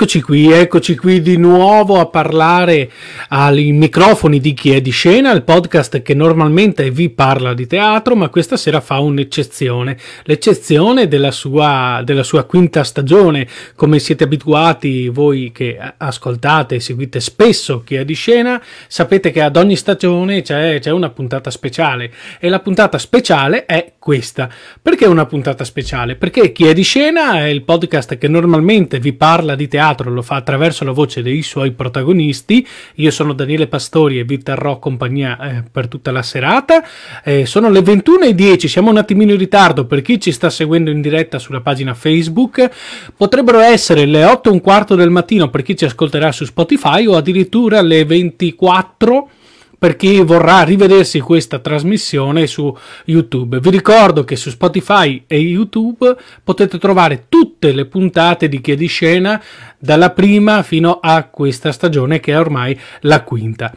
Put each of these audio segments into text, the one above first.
Eccoci qui, eccoci qui di nuovo a parlare ai microfoni di Chi è di scena, il podcast che normalmente vi parla di teatro, ma questa sera fa un'eccezione, l'eccezione della sua, della sua quinta stagione. Come siete abituati voi che ascoltate e seguite spesso Chi è di scena, sapete che ad ogni stagione c'è, c'è una puntata speciale e la puntata speciale è questa. Perché una puntata speciale? Perché Chi è di scena è il podcast che normalmente vi parla di teatro lo fa attraverso la voce dei suoi protagonisti. Io sono Daniele Pastori e vi terrò compagnia eh, per tutta la serata. Eh, sono le 21.10, siamo un attimino in ritardo per chi ci sta seguendo in diretta sulla pagina Facebook. Potrebbero essere le 8 e un quarto del mattino per chi ci ascolterà su Spotify o addirittura le 24 per chi vorrà rivedersi questa trasmissione su YouTube. Vi ricordo che su Spotify e YouTube potete trovare tutte le puntate di Chiedi Scena dalla prima fino a questa stagione che è ormai la quinta.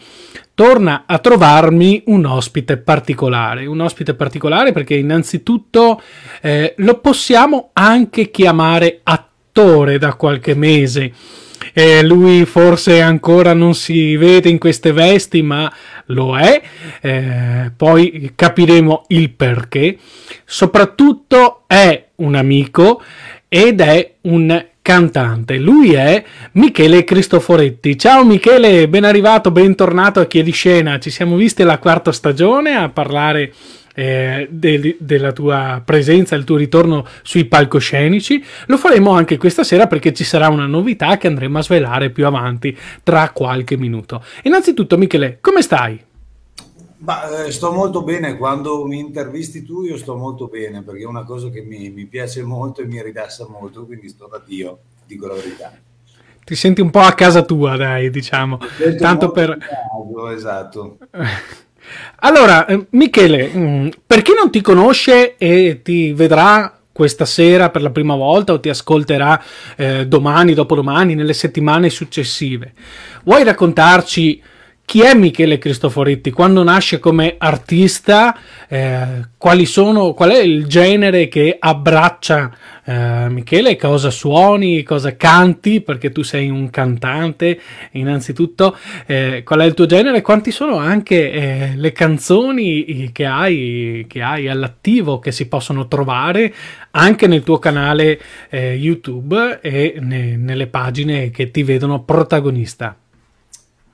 Torna a trovarmi un ospite particolare, un ospite particolare perché innanzitutto eh, lo possiamo anche chiamare attore da qualche mese eh, lui forse ancora non si vede in queste vesti, ma lo è. Eh, poi capiremo il perché. Soprattutto è un amico ed è un cantante. Lui è Michele Cristoforetti. Ciao Michele, ben arrivato, bentornato a Chiedi Scena. Ci siamo visti alla quarta stagione a parlare eh, de- della tua presenza, il tuo ritorno sui palcoscenici. Lo faremo anche questa sera perché ci sarà una novità che andremo a svelare più avanti tra qualche minuto. Innanzitutto, Michele, come stai? Ma, eh, sto molto bene, quando mi intervisti tu io sto molto bene perché è una cosa che mi, mi piace molto e mi rilassa molto, quindi sto da Dio, dico la verità. Ti senti un po' a casa tua, dai, diciamo. Tanto per... Caso, esatto. Allora, eh, Michele, mm, per chi non ti conosce e ti vedrà questa sera per la prima volta o ti ascolterà eh, domani, dopodomani, nelle settimane successive, vuoi raccontarci chi è Michele Cristoforetti? Quando nasce come artista, eh, sono, qual è il genere che abbraccia eh, Michele? Cosa suoni, cosa canti? Perché tu sei un cantante, innanzitutto. Eh, qual è il tuo genere? Quanti sono anche eh, le canzoni che hai, che hai all'attivo che si possono trovare anche nel tuo canale eh, YouTube e ne, nelle pagine che ti vedono protagonista?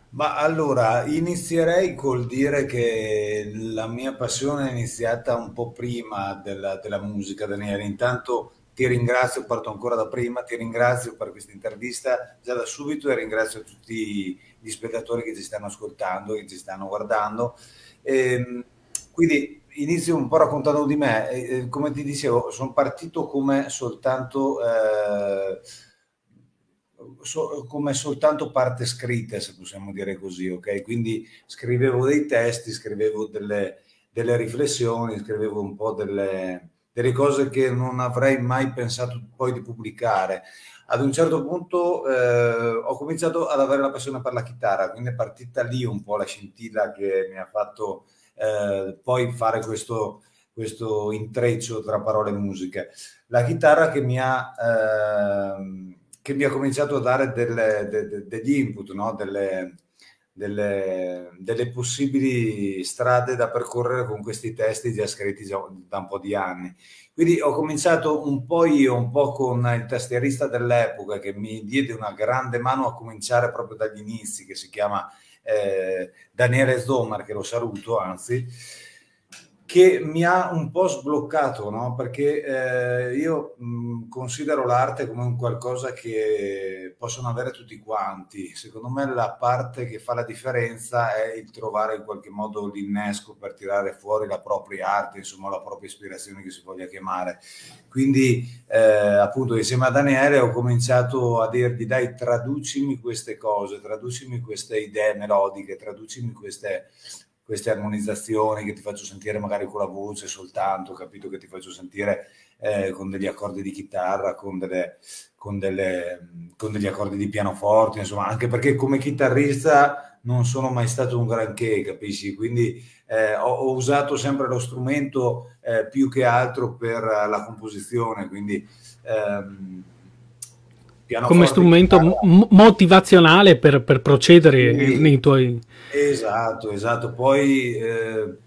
Ma allora, inizierei col dire che la mia passione è iniziata un po' prima della, della musica, Daniele. Intanto ti ringrazio, parto ancora da prima, ti ringrazio per questa intervista già da subito e ringrazio tutti gli spettatori che ci stanno ascoltando, che ci stanno guardando. E, ehm, quindi inizio un po' raccontando di me. come ti dicevo, sono partito come soltanto... Eh, so, come soltanto parte scritta, se possiamo dire così, ok? Quindi scrivevo dei testi, scrivevo delle, delle riflessioni, scrivevo un po' delle, delle, cose che non avrei mai pensato poi di pubblicare. Ad un certo punto eh, ho cominciato ad avere la passione per la chitarra, quindi è partita lì un po' la scintilla che mi ha fatto eh, poi fare questo, questo intreccio tra parole e musiche. La chitarra che mi ha... Eh, che mi ha cominciato a dare delle, de, de, degli input, no? delle, delle, delle, possibili strade da percorrere con questi testi già scritti da un po' di anni. Quindi ho cominciato un po' io, un po' con il tastierista dell'epoca che mi diede una grande mano a cominciare proprio dagli inizi, che si chiama eh, Daniele Zomar, che lo saluto, anzi che mi ha un po' sbloccato, no? perché eh, io mh, considero l'arte come un qualcosa che possono avere tutti quanti. Secondo me la parte che fa la differenza è il trovare in qualche modo l'innesco per tirare fuori la propria arte, insomma la propria ispirazione che si voglia chiamare. Quindi eh, appunto insieme a Daniele ho cominciato a dirgli dai traducimi queste cose, traducimi queste idee melodiche, traducimi queste queste armonizzazioni che ti faccio sentire magari con la voce soltanto, capito che ti faccio sentire eh, con degli accordi di chitarra, con, delle, con, delle, con degli accordi di pianoforte, insomma, anche perché come chitarrista non sono mai stato un granché, capisci? Quindi eh, ho, ho, usato sempre lo strumento eh, più che altro per la composizione, quindi ehm, come strumento m- motivazionale per, per procedere sì, nei tuoi... Esatto, esatto. Poi eh,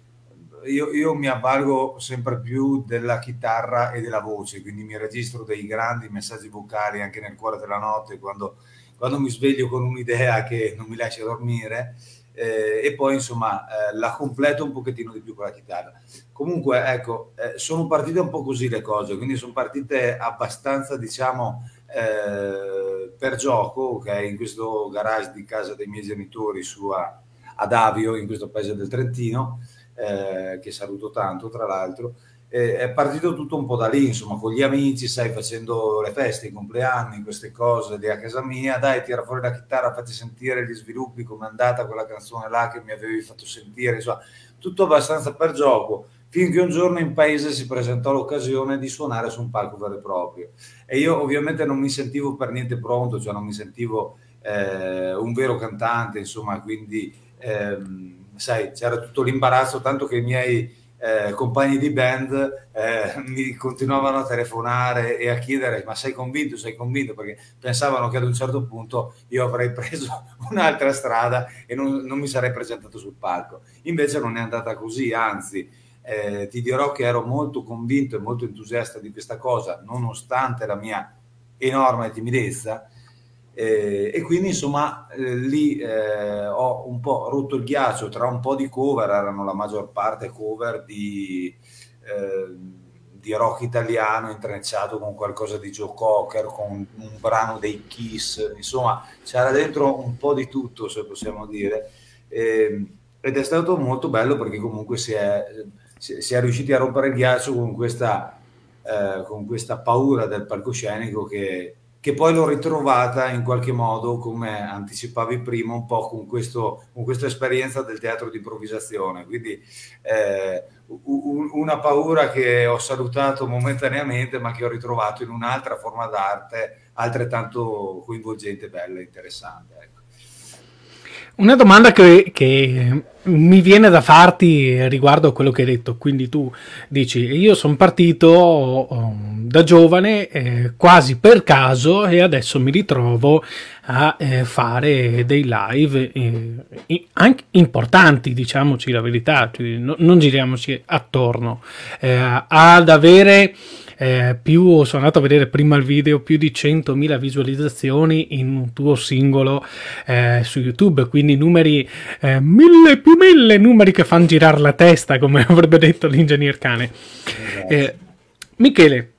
io, io, mi avvalgo sempre più della chitarra e della voce, quindi mi registro dei grandi messaggi vocali anche nel cuore della notte quando, quando mi sveglio con un'idea che non mi lascia dormire. Eh, e poi insomma eh, la completo un pochettino di più con la chitarra. Comunque, ecco, eh, sono partite un po' così le cose, quindi sono partite abbastanza, diciamo, eh, per gioco, ok, in questo garage di casa dei miei genitori su a, ad Avio, in questo paese del Trentino, eh, che saluto tanto tra l'altro. Eh, è partito tutto un po' da lì, insomma, con gli amici, sai, facendo le feste, i compleanni, queste cose lì a casa mia, dai, tira fuori la chitarra, fatti sentire gli sviluppi, come è andata quella canzone là che mi avevi fatto sentire, insomma, tutto abbastanza per gioco finché un giorno in paese si presentò l'occasione di suonare su un palco vero e proprio. E io ovviamente non mi sentivo per niente pronto, cioè non mi sentivo eh, un vero cantante, insomma, quindi ehm, sai, c'era tutto l'imbarazzo, tanto che i miei eh, compagni di band eh, mi continuavano a telefonare e a chiedere ma sei convinto, sei convinto? Perché pensavano che ad un certo punto io avrei preso un'altra strada e non, non mi sarei presentato sul palco. Invece non è andata così anzi eh, ti dirò che ero molto convinto e molto entusiasta di questa cosa, nonostante la mia enorme timidezza. Eh, e quindi insomma eh, lì eh, ho un po' rotto il ghiaccio tra un po' di cover, erano la maggior parte cover di, eh, di rock italiano intrecciato con qualcosa di Joe Cocker, con un, un brano dei Kiss, insomma c'era dentro un po' di tutto se possiamo dire. Ehm, ed è stato molto bello perché comunque si è si, è riusciti a rompere il ghiaccio con questa, eh, con questa paura del palcoscenico che, che, poi l'ho ritrovata in qualche modo, come anticipavi prima, un po' con, questo, con questa esperienza del teatro di improvvisazione. Quindi eh, un, una paura che ho salutato momentaneamente, ma che ho ritrovato in un'altra forma d'arte altrettanto coinvolgente, bella e interessante. Ecco. Una domanda che, che, mi viene da farti riguardo a quello che hai detto, quindi tu dici io sono partito da giovane eh, quasi per caso e adesso mi ritrovo a eh, fare dei live eh, anche importanti, diciamoci la verità, cioè, no, non giriamoci attorno, eh, ad avere eh, più sono andato a vedere prima il video più di 100.000 visualizzazioni in un tuo singolo eh, su YouTube. Quindi numeri eh, mille più mille numeri che fanno girare la testa come avrebbe detto l'ingegner cane. Eh, Michele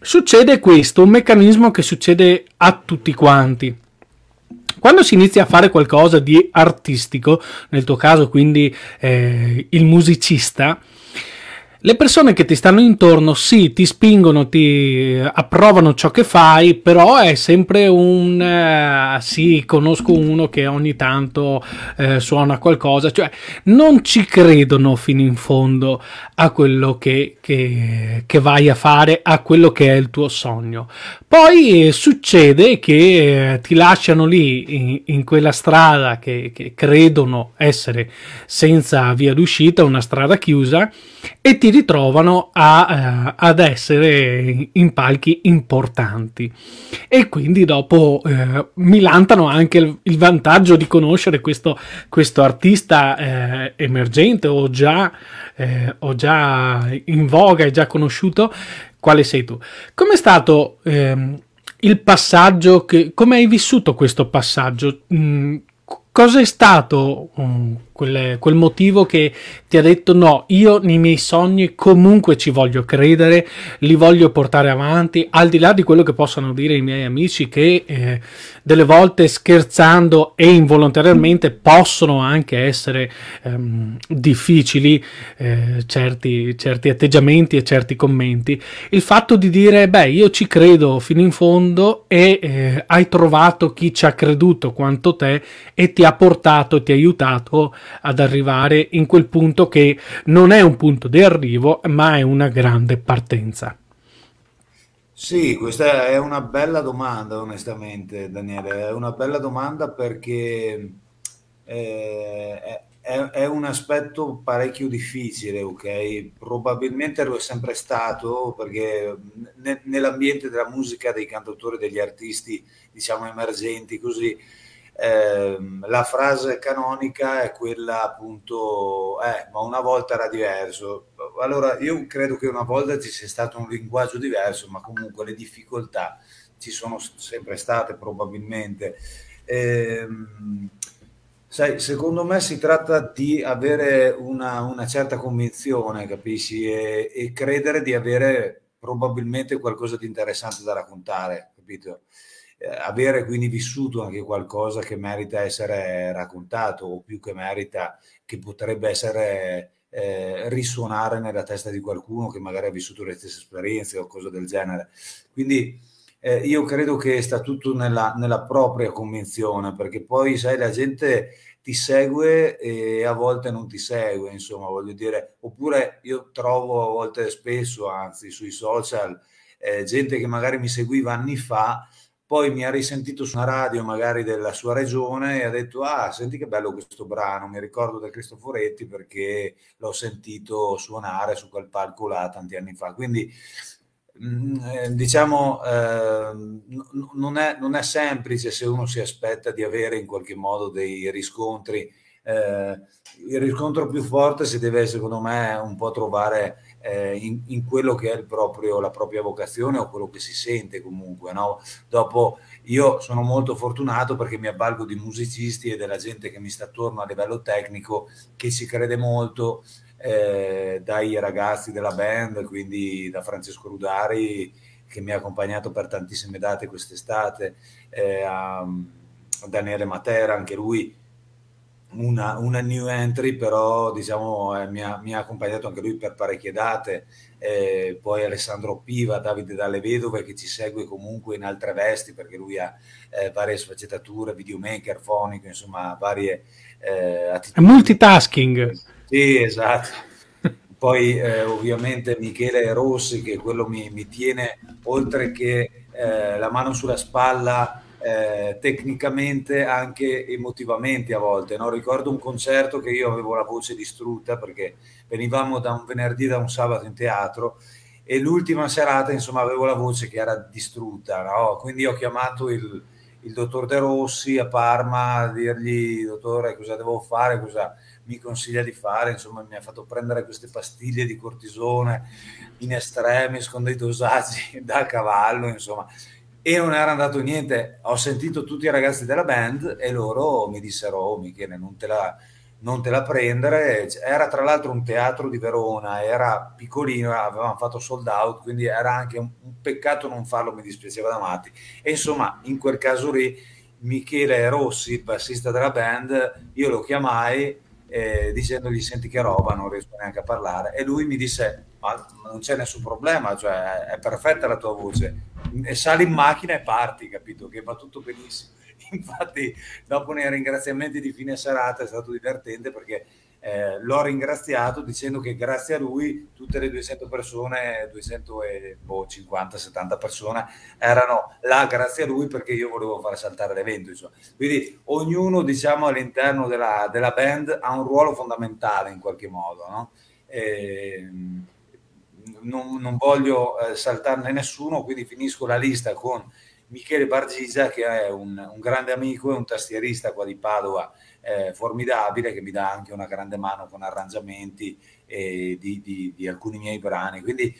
succede questo un meccanismo che succede a tutti quanti. Quando si inizia a fare qualcosa di artistico, nel tuo caso quindi eh, il musicista, le persone che ti stanno intorno sì, ti spingono, ti approvano ciò che fai, però è sempre un eh, sì, conosco uno che ogni tanto eh, suona qualcosa, cioè non ci credono fino in fondo a quello che, che, che vai a fare, a quello che è il tuo sogno. Poi eh, succede che eh, ti lasciano lì in, in quella strada che, che credono essere senza via d'uscita, una strada chiusa, e ti ritrovano a, uh, ad essere in palchi importanti. E quindi dopo uh, mi lantano anche il, il, vantaggio di conoscere questo, questo artista uh, emergente o già, o già in voga e già conosciuto. Quale sei tu? Come è stato ehm, il passaggio che, come hai vissuto questo passaggio? Mm, cosa è stato um, quel, quel, motivo che ti ha detto no, io nei miei sogni comunque ci voglio credere, li voglio portare avanti, al di là di quello che possano dire i miei amici che eh, delle volte scherzando e involontariamente possono anche essere ehm, difficili eh, certi, certi atteggiamenti e certi commenti. Il fatto di dire beh io ci credo fino in fondo e eh, hai trovato chi ci ha creduto quanto te e ti ha portato, ti ha aiutato ad arrivare in quel punto che non è un punto di arrivo, ma è una grande partenza? Sì, questa è una bella domanda, onestamente, Daniele. È una bella domanda perché eh, è, è, un aspetto parecchio difficile, ok? Probabilmente lo è sempre stato perché ne, nell'ambiente della musica, dei cantautori, degli artisti, diciamo emergenti, così eh, la frase canonica è quella appunto, eh, ma una volta era diverso. Allora io credo che una volta ci sia stato un linguaggio diverso, ma comunque le difficoltà ci sono sempre state probabilmente. Eh, sai, secondo me si tratta di avere una, una certa convinzione, capisci? E, e credere di avere probabilmente qualcosa di interessante da raccontare, capito? Eh, avere quindi vissuto anche qualcosa che merita essere raccontato o più che merita, che potrebbe essere eh, risuonare nella testa di qualcuno che magari ha vissuto le stesse esperienze o cose del genere. Quindi eh, io credo che sta tutto nella, nella propria convinzione, perché poi sai, la gente ti segue e a volte non ti segue, insomma, voglio dire, oppure io trovo a volte spesso, anzi, sui social, eh, gente che magari mi seguiva anni fa poi mi ha risentito su una radio magari della sua regione e ha detto ah senti che bello questo brano mi ricordo del Cristoforetti perché l'ho sentito suonare su quel palco là tanti anni fa. Quindi mm, eh, diciamo eh, non, è, non, è, semplice se uno si aspetta di avere in qualche modo dei riscontri eh, il riscontro più forte si deve secondo me un po' trovare eh, in, in, quello che è proprio, la propria vocazione o quello che si sente comunque. No? Dopo io sono molto fortunato perché mi avvalgo di musicisti e della gente che mi sta attorno a livello tecnico che ci crede molto, eh, dai ragazzi della band, quindi da Francesco Rudari che mi ha accompagnato per tantissime date quest'estate, eh, a, a Daniele Matera, anche lui una, una, new entry, però diciamo, eh, mi, ha, mi, ha, accompagnato anche lui per parecchie date. Eh, poi Alessandro Piva, Davide Dalle Vedove, che ci segue comunque in altre vesti perché lui ha eh, varie sfaccettature, videomaker, fonico, insomma, varie eh, attitudini. Multitasking. Sì, esatto. Poi eh, ovviamente Michele Rossi, che quello mi, mi tiene oltre che eh, la mano sulla spalla eh, tecnicamente anche emotivamente a volte. No? Ricordo un concerto che io avevo la voce distrutta perché venivamo da un venerdì, da un sabato in teatro e l'ultima serata insomma avevo la voce che era distrutta, no? quindi ho chiamato il, il dottor De Rossi a Parma a dirgli dottore cosa devo fare, cosa mi consiglia di fare, insomma mi ha fatto prendere queste pastiglie di cortisone in estremis con dei dosaggi da cavallo, insomma e non era andato niente. Ho sentito tutti i ragazzi della band e loro mi dissero: Oh, Michele, non te la, non te la prendere. Era tra l'altro un teatro di Verona, era piccolino, avevamo fatto sold out, quindi era anche un, un peccato non farlo, mi dispiaceva da matti. E insomma, in quel caso lì, Michele Rossi, bassista della band, io lo chiamai eh, dicendogli: Senti che roba, non riesco neanche a parlare. E lui mi disse: Ma non c'è nessun problema, cioè è perfetta la tua voce e sali in macchina e parti, capito? Che va tutto benissimo. Infatti, dopo nei ringraziamenti di fine serata è stato divertente perché eh, l'ho ringraziato dicendo che grazie a lui tutte le 200 persone, 250, 70 boh, persone erano là grazie a lui perché io volevo far saltare l'evento. Insomma. Quindi ognuno diciamo all'interno della, della, band ha un ruolo fondamentale in qualche modo. No? E, ehm, non, non voglio eh, saltarne nessuno, quindi finisco la lista con Michele Bargisa, che è un, un grande amico e un tastierista qua di Padova, eh, formidabile, che mi dà anche una grande mano con arrangiamenti eh, di, di, di, alcuni miei brani. Quindi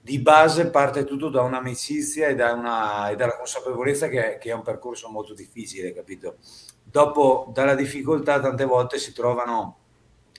di base parte tutto da un'amicizia e, da una, e dalla consapevolezza che, che, è un percorso molto difficile, capito? Dopo, dalla difficoltà, tante volte si trovano,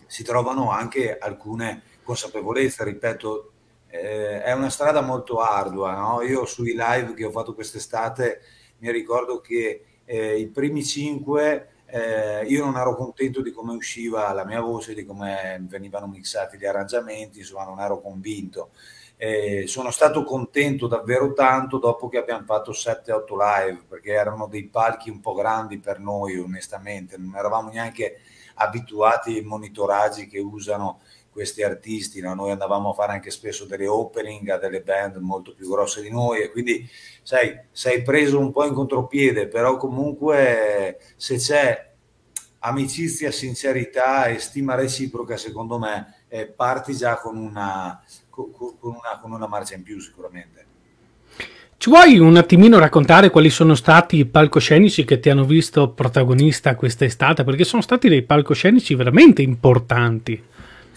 si trovano anche alcune consapevolezze, ripeto, eh, è una strada molto ardua, no? Io sui live che ho fatto quest'estate mi ricordo che eh, i primi cinque eh, io non ero contento di come usciva la mia voce, di come venivano mixati gli arrangiamenti, insomma non ero convinto. Eh, sono stato contento davvero tanto dopo che abbiamo fatto 7-8 live perché erano dei palchi un po' grandi per noi onestamente non eravamo neanche abituati ai monitoraggi che usano questi artisti no? noi andavamo a fare anche spesso delle opening a delle band molto più grosse di noi e quindi sai sei preso un po' in contropiede però comunque se c'è amicizia sincerità e stima reciproca secondo me eh, parti già con una con, una, con una marcia in più sicuramente. Ci vuoi un attimino raccontare quali sono stati i palcoscenici che ti hanno visto protagonista quest'estate? Perché sono stati dei palcoscenici veramente importanti.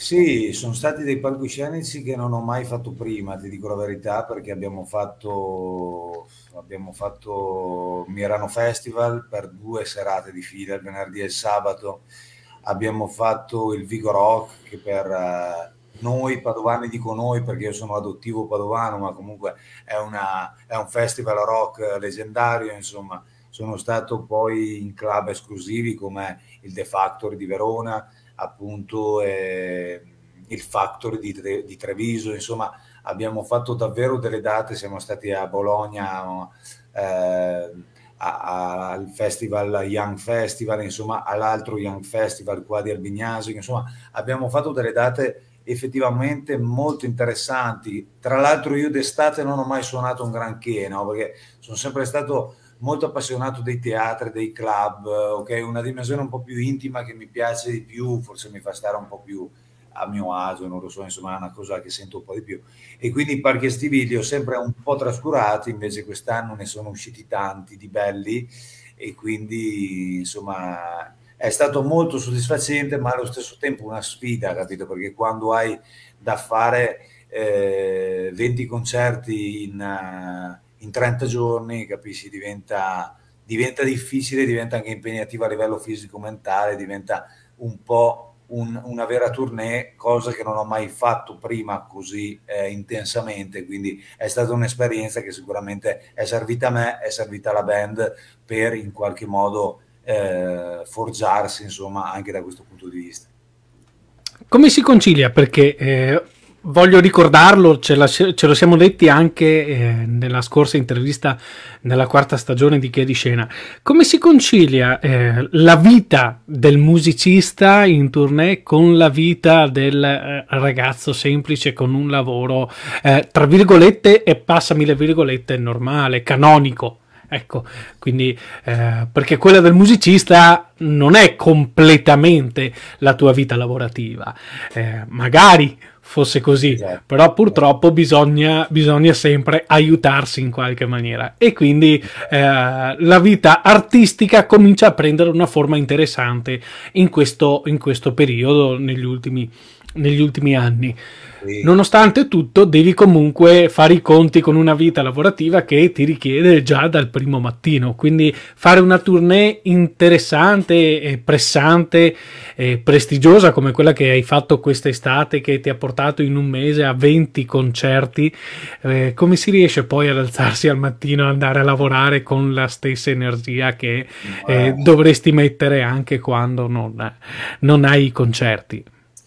Sì, sono stati dei palcoscenici che non ho mai fatto prima, ti dico la verità, perché abbiamo fatto, abbiamo fatto Mirano Festival per due serate di fila, il venerdì e il sabato. Abbiamo fatto il Vigo Rock che per noi padovani dico noi perché io sono adottivo padovano, ma comunque è, una, è un festival rock leggendario, insomma, sono stato poi in club esclusivi come il The Factory di Verona, appunto eh, il Factory di, di, Treviso, insomma abbiamo fatto davvero delle date, siamo stati a Bologna eh, al festival Young Festival, insomma all'altro Young Festival qua di Albignasio, insomma abbiamo fatto delle date effettivamente molto interessanti. Tra l'altro io d'estate non ho mai suonato un granché, no? perché sono sempre stato molto appassionato dei teatri, dei club, ok? Una dimensione un po' più intima che mi piace di più, forse mi fa stare un po' più a mio agio, non lo so, insomma è una cosa che sento un po' di più. E quindi i parchi estivi li ho sempre un po' trascurati, invece quest'anno ne sono usciti tanti di belli e quindi insomma è stato molto soddisfacente, ma allo stesso tempo una sfida, capito? Perché quando hai da fare eh, 20 concerti in, uh, in, 30 giorni, capisci, diventa, diventa difficile, diventa anche impegnativo a livello fisico-mentale, diventa un po' un, una vera tournée, cosa che non ho mai fatto prima così eh, intensamente, quindi è stata un'esperienza che sicuramente è servita a me, è servita alla band per in qualche modo eh, forgiarsi, insomma, anche da questo punto di vista. Come si concilia? Perché eh, voglio ricordarlo, ce, la, ce, lo siamo detti anche eh, nella scorsa intervista nella quarta stagione di Chi è di Scena. Come si concilia eh, la vita del musicista in tournée con la vita del eh, ragazzo semplice con un lavoro, eh, tra virgolette, e passami le virgolette, normale, canonico? Ecco, quindi eh, perché quella del musicista non è completamente la tua vita lavorativa. Eh, magari fosse così, esatto. però purtroppo bisogna, bisogna, sempre aiutarsi in qualche maniera e quindi eh, la vita artistica comincia a prendere una forma interessante in questo, in questo periodo, negli ultimi, negli ultimi anni. Nonostante tutto, devi comunque fare i conti con una vita lavorativa che ti richiede già dal primo mattino. Quindi fare una tournée interessante, e pressante, e prestigiosa come quella che hai fatto quest'estate, che ti ha portato in un mese a 20 concerti, eh, come si riesce poi ad alzarsi al mattino e andare a lavorare con la stessa energia che eh, dovresti mettere anche quando non, non hai i concerti?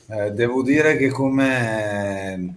Eh, devo dire che come,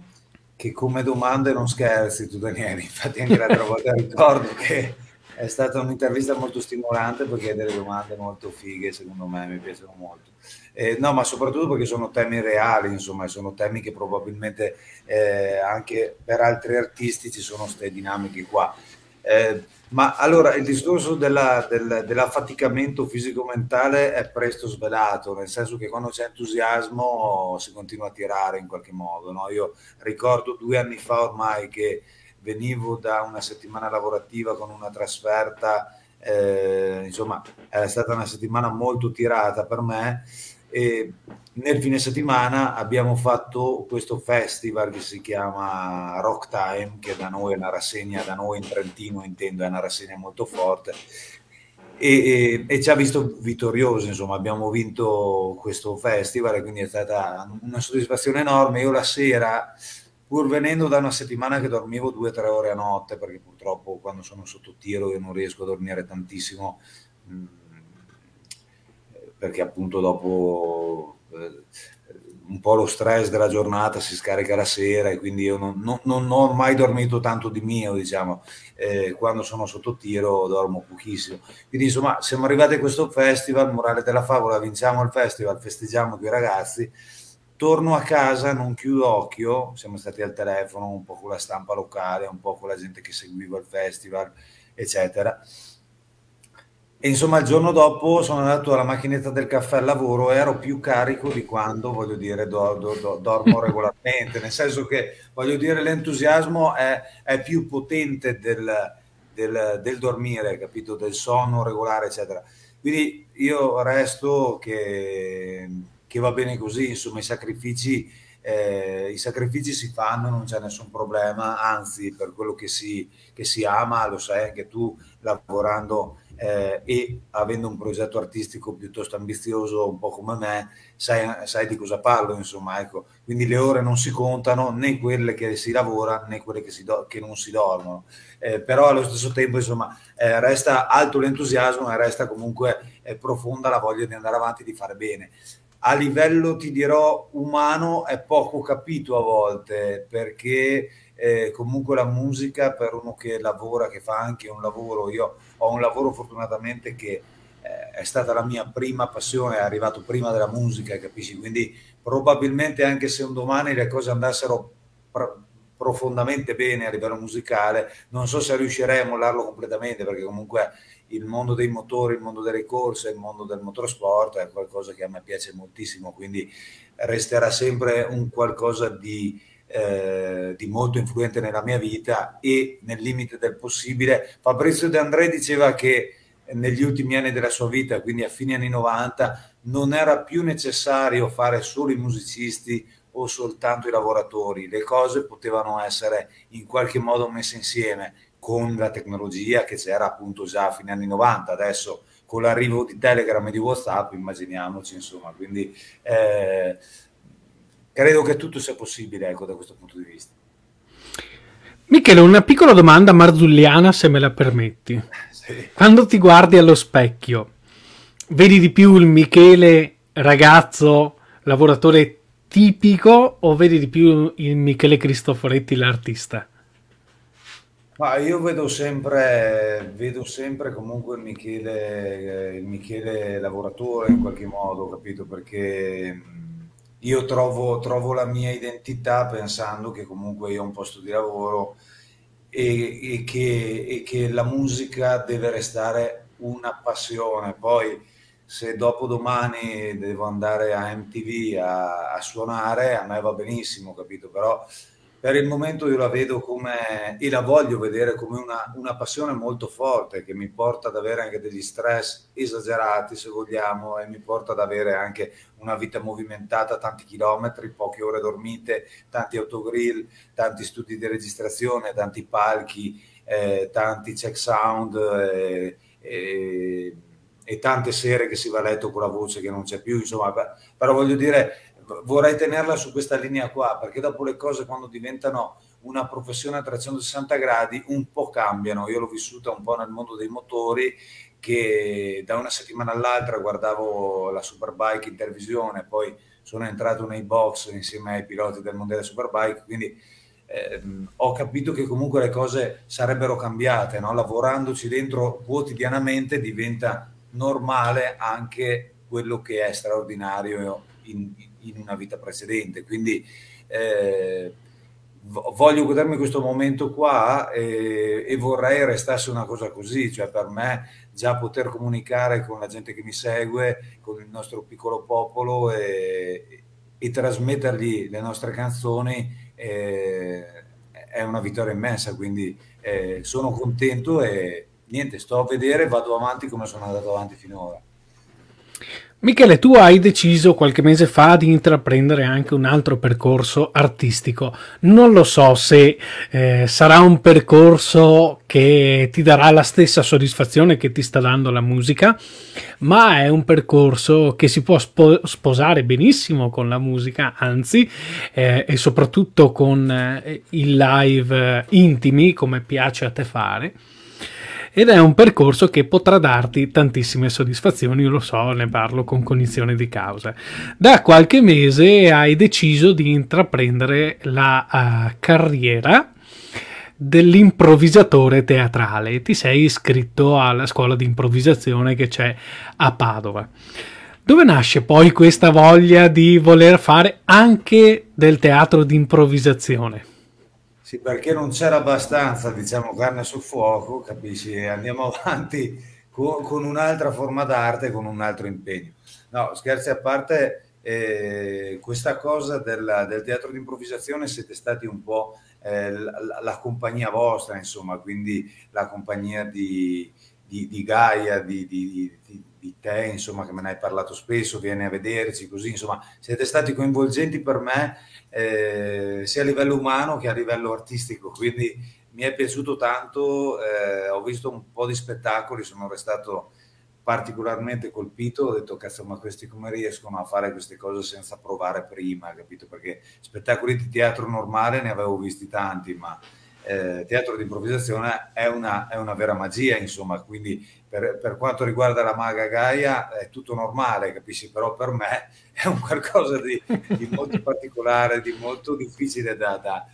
che come, domande non scherzi tu Daniele, infatti anche l'altra volta ricordo che è stata un'intervista molto stimolante perché hai delle domande molto fighe, secondo me mi piacciono molto. Eh, no, ma soprattutto perché sono temi reali, insomma, sono temi che probabilmente eh, anche per altri artisti ci sono queste dinamiche qua. Eh, ma allora il discorso della, del, dell'affaticamento fisico-mentale è presto svelato, nel senso che quando c'è entusiasmo si continua a tirare in qualche modo. No? Io ricordo due anni fa ormai che venivo da una settimana lavorativa con una trasferta, eh, insomma, era stata una settimana molto tirata per me E nel fine settimana abbiamo fatto questo festival che si chiama Rock Time, che da noi è una rassegna, da noi in Trentino intendo, è una rassegna molto forte. E, e, e, ci ha visto vittoriosi, insomma, abbiamo vinto questo festival e quindi è stata una soddisfazione enorme. Io la sera, pur venendo da una settimana che dormivo due o tre ore a notte, perché purtroppo quando sono sotto tiro io non riesco a dormire tantissimo, mh, mm, perché appunto dopo eh, un po' lo stress della giornata si scarica la sera e quindi io non, non, non ho mai dormito tanto di mio, diciamo, eh, quando sono sotto tiro dormo pochissimo. Quindi insomma siamo arrivati a questo festival, morale della favola, vinciamo il festival, festeggiamo con i ragazzi, torno a casa, non chiudo occhio, siamo stati al telefono un po' con la stampa locale, un po' con la gente che seguiva il festival, eccetera e insomma, il giorno dopo sono andato alla macchinetta del caffè al lavoro e ero più carico di quando, voglio dire, do, do, do, dormo regolarmente, nel senso che, voglio dire, l'entusiasmo è, è più potente del, del, del, dormire, capito? Del sonno regolare, eccetera. Quindi io resto che, che va bene così, insomma, i sacrifici, eh, i sacrifici si fanno, non c'è nessun problema, anzi, per quello che si, che si ama, lo sai anche tu, lavorando eh, e avendo un progetto artistico piuttosto ambizioso, un po' come me, sai, sai di cosa parlo, insomma, ecco. Quindi le ore non si contano, né quelle che si lavora, né quelle che, do- che non si dormono. Eh, però allo stesso tempo, insomma, eh, resta alto l'entusiasmo e resta comunque eh, profonda la voglia di andare avanti, di fare bene. A livello, ti dirò, umano è poco capito a volte, perché eh, comunque la musica per uno che lavora, che fa anche un lavoro, io ho un lavoro fortunatamente che eh, è stata la mia prima passione, è arrivato prima della musica, capisci? Quindi probabilmente anche se un domani le cose andassero pr- profondamente bene a livello musicale, non so se riuscirei a mollarlo completamente perché comunque il mondo dei motori, il mondo delle corse, il mondo del motorsport è qualcosa che a me piace moltissimo, quindi resterà sempre un qualcosa di eh, di molto influente nella mia vita e nel limite del possibile. Fabrizio De André diceva che negli ultimi anni della sua vita, quindi a fine anni 90, non era più necessario fare solo i musicisti o soltanto i lavoratori, le cose potevano essere in qualche modo messe insieme con la tecnologia che c'era appunto già a fine anni 90, adesso con l'arrivo di Telegram e di WhatsApp, immaginiamoci, insomma, quindi eh, credo che tutto sia possibile ecco, da questo punto di vista. Michele, una piccola domanda marzulliana, se me la permetti. Sì. Quando ti guardi allo specchio, vedi di più il Michele ragazzo, lavoratore tipico, o vedi di più il Michele Cristoforetti, l'artista? Ma io vedo sempre, vedo sempre comunque il Michele, il Michele lavoratore in qualche modo, capito? Perché io trovo, trovo la mia identità pensando che comunque io ho un posto di lavoro e, e, che, e che la musica deve restare una passione. Poi se dopo domani devo andare a MTV a, a, suonare, a me va benissimo, capito? Però per il momento io la vedo come, e la voglio vedere come una, una, passione molto forte che mi porta ad avere anche degli stress esagerati, se vogliamo, e mi porta ad avere anche una vita movimentata, tanti chilometri, poche ore dormite, tanti autogrill, tanti studi di registrazione, tanti palchi, eh, tanti check sound. Eh, eh, e tante sere che si va a letto con la voce che non c'è più, insomma, però voglio dire, vorrei tenerla su questa linea qua, perché dopo le cose quando diventano una professione a 360 gradi un po' cambiano. Io l'ho vissuta un po' nel mondo dei motori, che da una settimana all'altra guardavo la Superbike in televisione, poi sono entrato nei box insieme ai piloti del Mondiale Superbike, quindi ehm, ho capito che comunque le cose sarebbero cambiate, no? lavorandoci dentro quotidianamente diventa normale anche quello che è straordinario in, in una vita precedente. Quindi eh, voglio godermi questo momento qua e, e, vorrei restasse una cosa così, cioè per me già poter comunicare con la gente che mi segue, con il nostro piccolo popolo e, e trasmettergli le nostre canzoni eh, è una vittoria immensa, quindi eh, sono contento e niente, sto a vedere, vado avanti come sono andato avanti finora. Michele, tu hai deciso qualche mese fa di intraprendere anche un altro percorso artistico. Non lo so se eh, sarà un percorso che ti darà la stessa soddisfazione che ti sta dando la musica, ma è un percorso che si può spo- sposare benissimo con la musica, anzi, eh, e soprattutto con eh, i live intimi, come piace a te fare ed è un percorso che potrà darti tantissime soddisfazioni, lo so, ne parlo con cognizione di causa. Da qualche mese hai deciso di intraprendere la uh, carriera dell'improvvisatore teatrale. Ti sei iscritto alla scuola di improvvisazione che c'è a Padova. Dove nasce poi questa voglia di voler fare anche del teatro di improvvisazione? Sì, perché non c'era abbastanza, diciamo, carne sul fuoco, capisci? Andiamo avanti con, con un'altra forma d'arte, con un altro impegno. No, scherzi a parte, eh, questa cosa del, del, teatro di improvvisazione siete stati un po' eh, la, la, compagnia vostra, insomma, quindi la compagnia di, di, di Gaia, di, di, di, te, insomma, che me ne hai parlato spesso, vieni a vederci, così, insomma, siete stati coinvolgenti per me eh, sia a livello umano che a livello artistico, quindi mi è piaciuto tanto, eh, ho visto un po' di spettacoli, sono restato particolarmente colpito, ho detto cazzo ma questi come riescono a fare queste cose senza provare prima, capito? Perché spettacoli di teatro normale ne avevo visti tanti, ma eh, teatro di improvvisazione è una, è una, vera magia, insomma, quindi per, per, quanto riguarda la maga Gaia è tutto normale, capisci? Però per me è un qualcosa di, di molto particolare, di molto difficile da, da,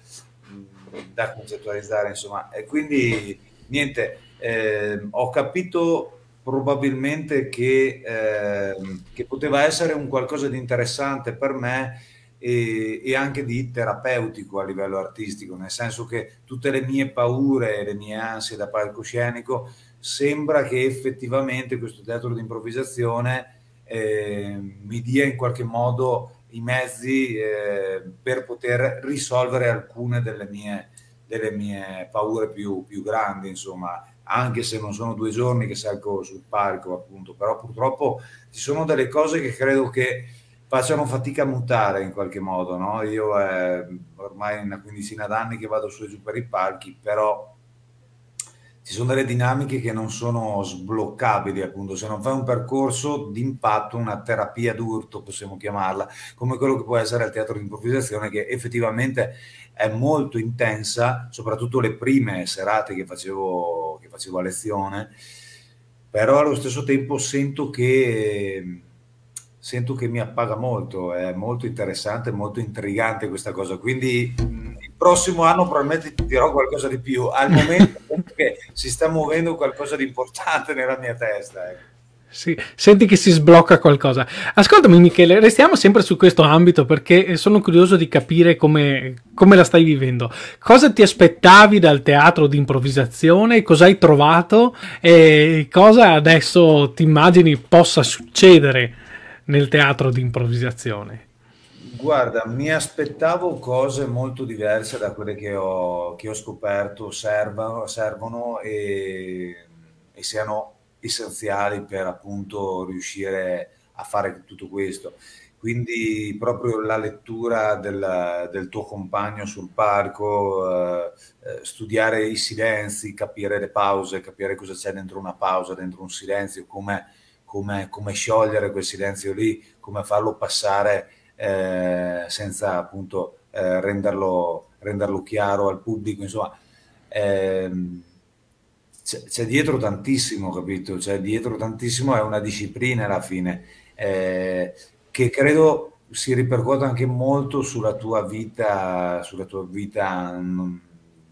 da, concettualizzare, insomma. E quindi, niente, eh, ho capito probabilmente che, eh, che poteva essere un qualcosa di interessante per me e, e, anche di terapeutico a livello artistico, nel senso che tutte le mie paure, le mie ansie da palcoscenico, sembra che effettivamente questo teatro di improvvisazione eh, mi dia in qualche modo i mezzi eh, per poter risolvere alcune delle mie, delle mie paure più, più grandi, insomma, anche se non sono due giorni che salgo sul palco, appunto, però purtroppo ci sono delle cose che credo che facciano fatica a mutare in qualche modo. No? Io eh, ormai una quindicina d'anni che vado su e giù per i palchi, però ci sono delle dinamiche che non sono sbloccabili, appunto, se non fai un percorso di impatto, una terapia d'urto, possiamo chiamarla, come quello che può essere il teatro di improvvisazione, che effettivamente è molto intensa, soprattutto le prime serate che facevo, che facevo a lezione, però allo stesso tempo sento che sento che mi appaga molto, è molto interessante, molto intrigante questa cosa. Quindi il prossimo anno probabilmente ti dirò qualcosa di più. Al momento che si sta muovendo qualcosa di importante nella mia testa. Ecco. Sì, senti che si sblocca qualcosa. Ascoltami Michele, restiamo sempre su questo ambito perché sono curioso di capire come, come la stai vivendo. Cosa ti aspettavi dal teatro di improvvisazione? Cosa hai trovato? E cosa adesso ti immagini possa succedere nel teatro di improvvisazione? Guarda, mi aspettavo cose molto diverse da quelle che ho, che ho scoperto servono, servono e, e, siano essenziali per appunto riuscire a fare tutto questo. Quindi proprio la lettura del, del tuo compagno sul palco, eh, eh studiare i silenzi, capire le pause, capire cosa c'è dentro una pausa, dentro un silenzio, come come, come sciogliere quel silenzio lì, come farlo passare eh, senza appunto eh, renderlo, renderlo, chiaro al pubblico, insomma, ehm, c'è, c'è, dietro tantissimo, capito? C'è dietro tantissimo, è una disciplina alla fine, eh, che credo si ripercuota anche molto sulla tua vita, sulla tua vita non,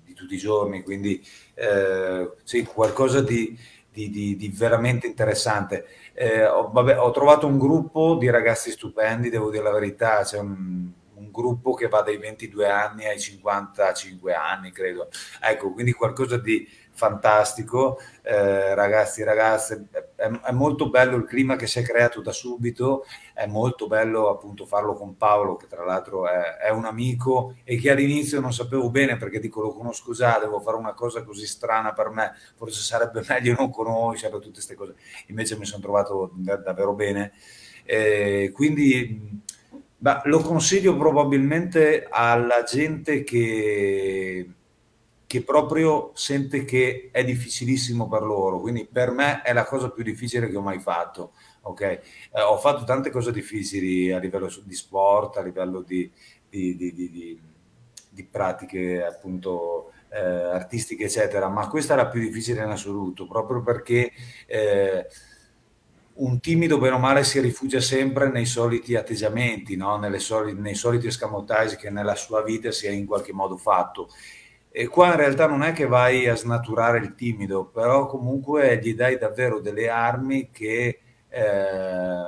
di tutti i giorni, quindi eh, sì, qualcosa di, di, di, di veramente interessante. Eh, ho, vabbè, ho, trovato un gruppo di ragazzi stupendi, devo dire la verità, c'è un, un, gruppo che va dai 22 anni ai 55 anni, credo. Ecco, quindi qualcosa di fantastico, eh, ragazzi e ragazze, è, è, molto bello il clima che si è creato da subito, è molto bello appunto farlo con Paolo, che tra l'altro è, è un amico e che all'inizio non sapevo bene perché dico lo conosco già, devo fare una cosa così strana per me, forse sarebbe meglio non conoscerlo, tutte queste cose, invece mi sono trovato davvero bene. Eh, quindi beh, lo consiglio probabilmente alla gente che, che proprio sente che è difficilissimo per loro. Quindi per me è la cosa più difficile che ho mai fatto. Okay? Eh, ho fatto tante cose difficili a livello di sport, a livello di, di, di, di pratiche appunto eh, artistiche, eccetera, ma questa è la più difficile in assoluto, proprio perché eh, un timido, bene o male, si rifugia sempre nei soliti atteggiamenti, no? soli, nei soliti escamotage che nella sua vita si è in qualche modo fatto. E qua in realtà non è che vai a snaturare il timido, però comunque gli dai davvero delle armi che, eh,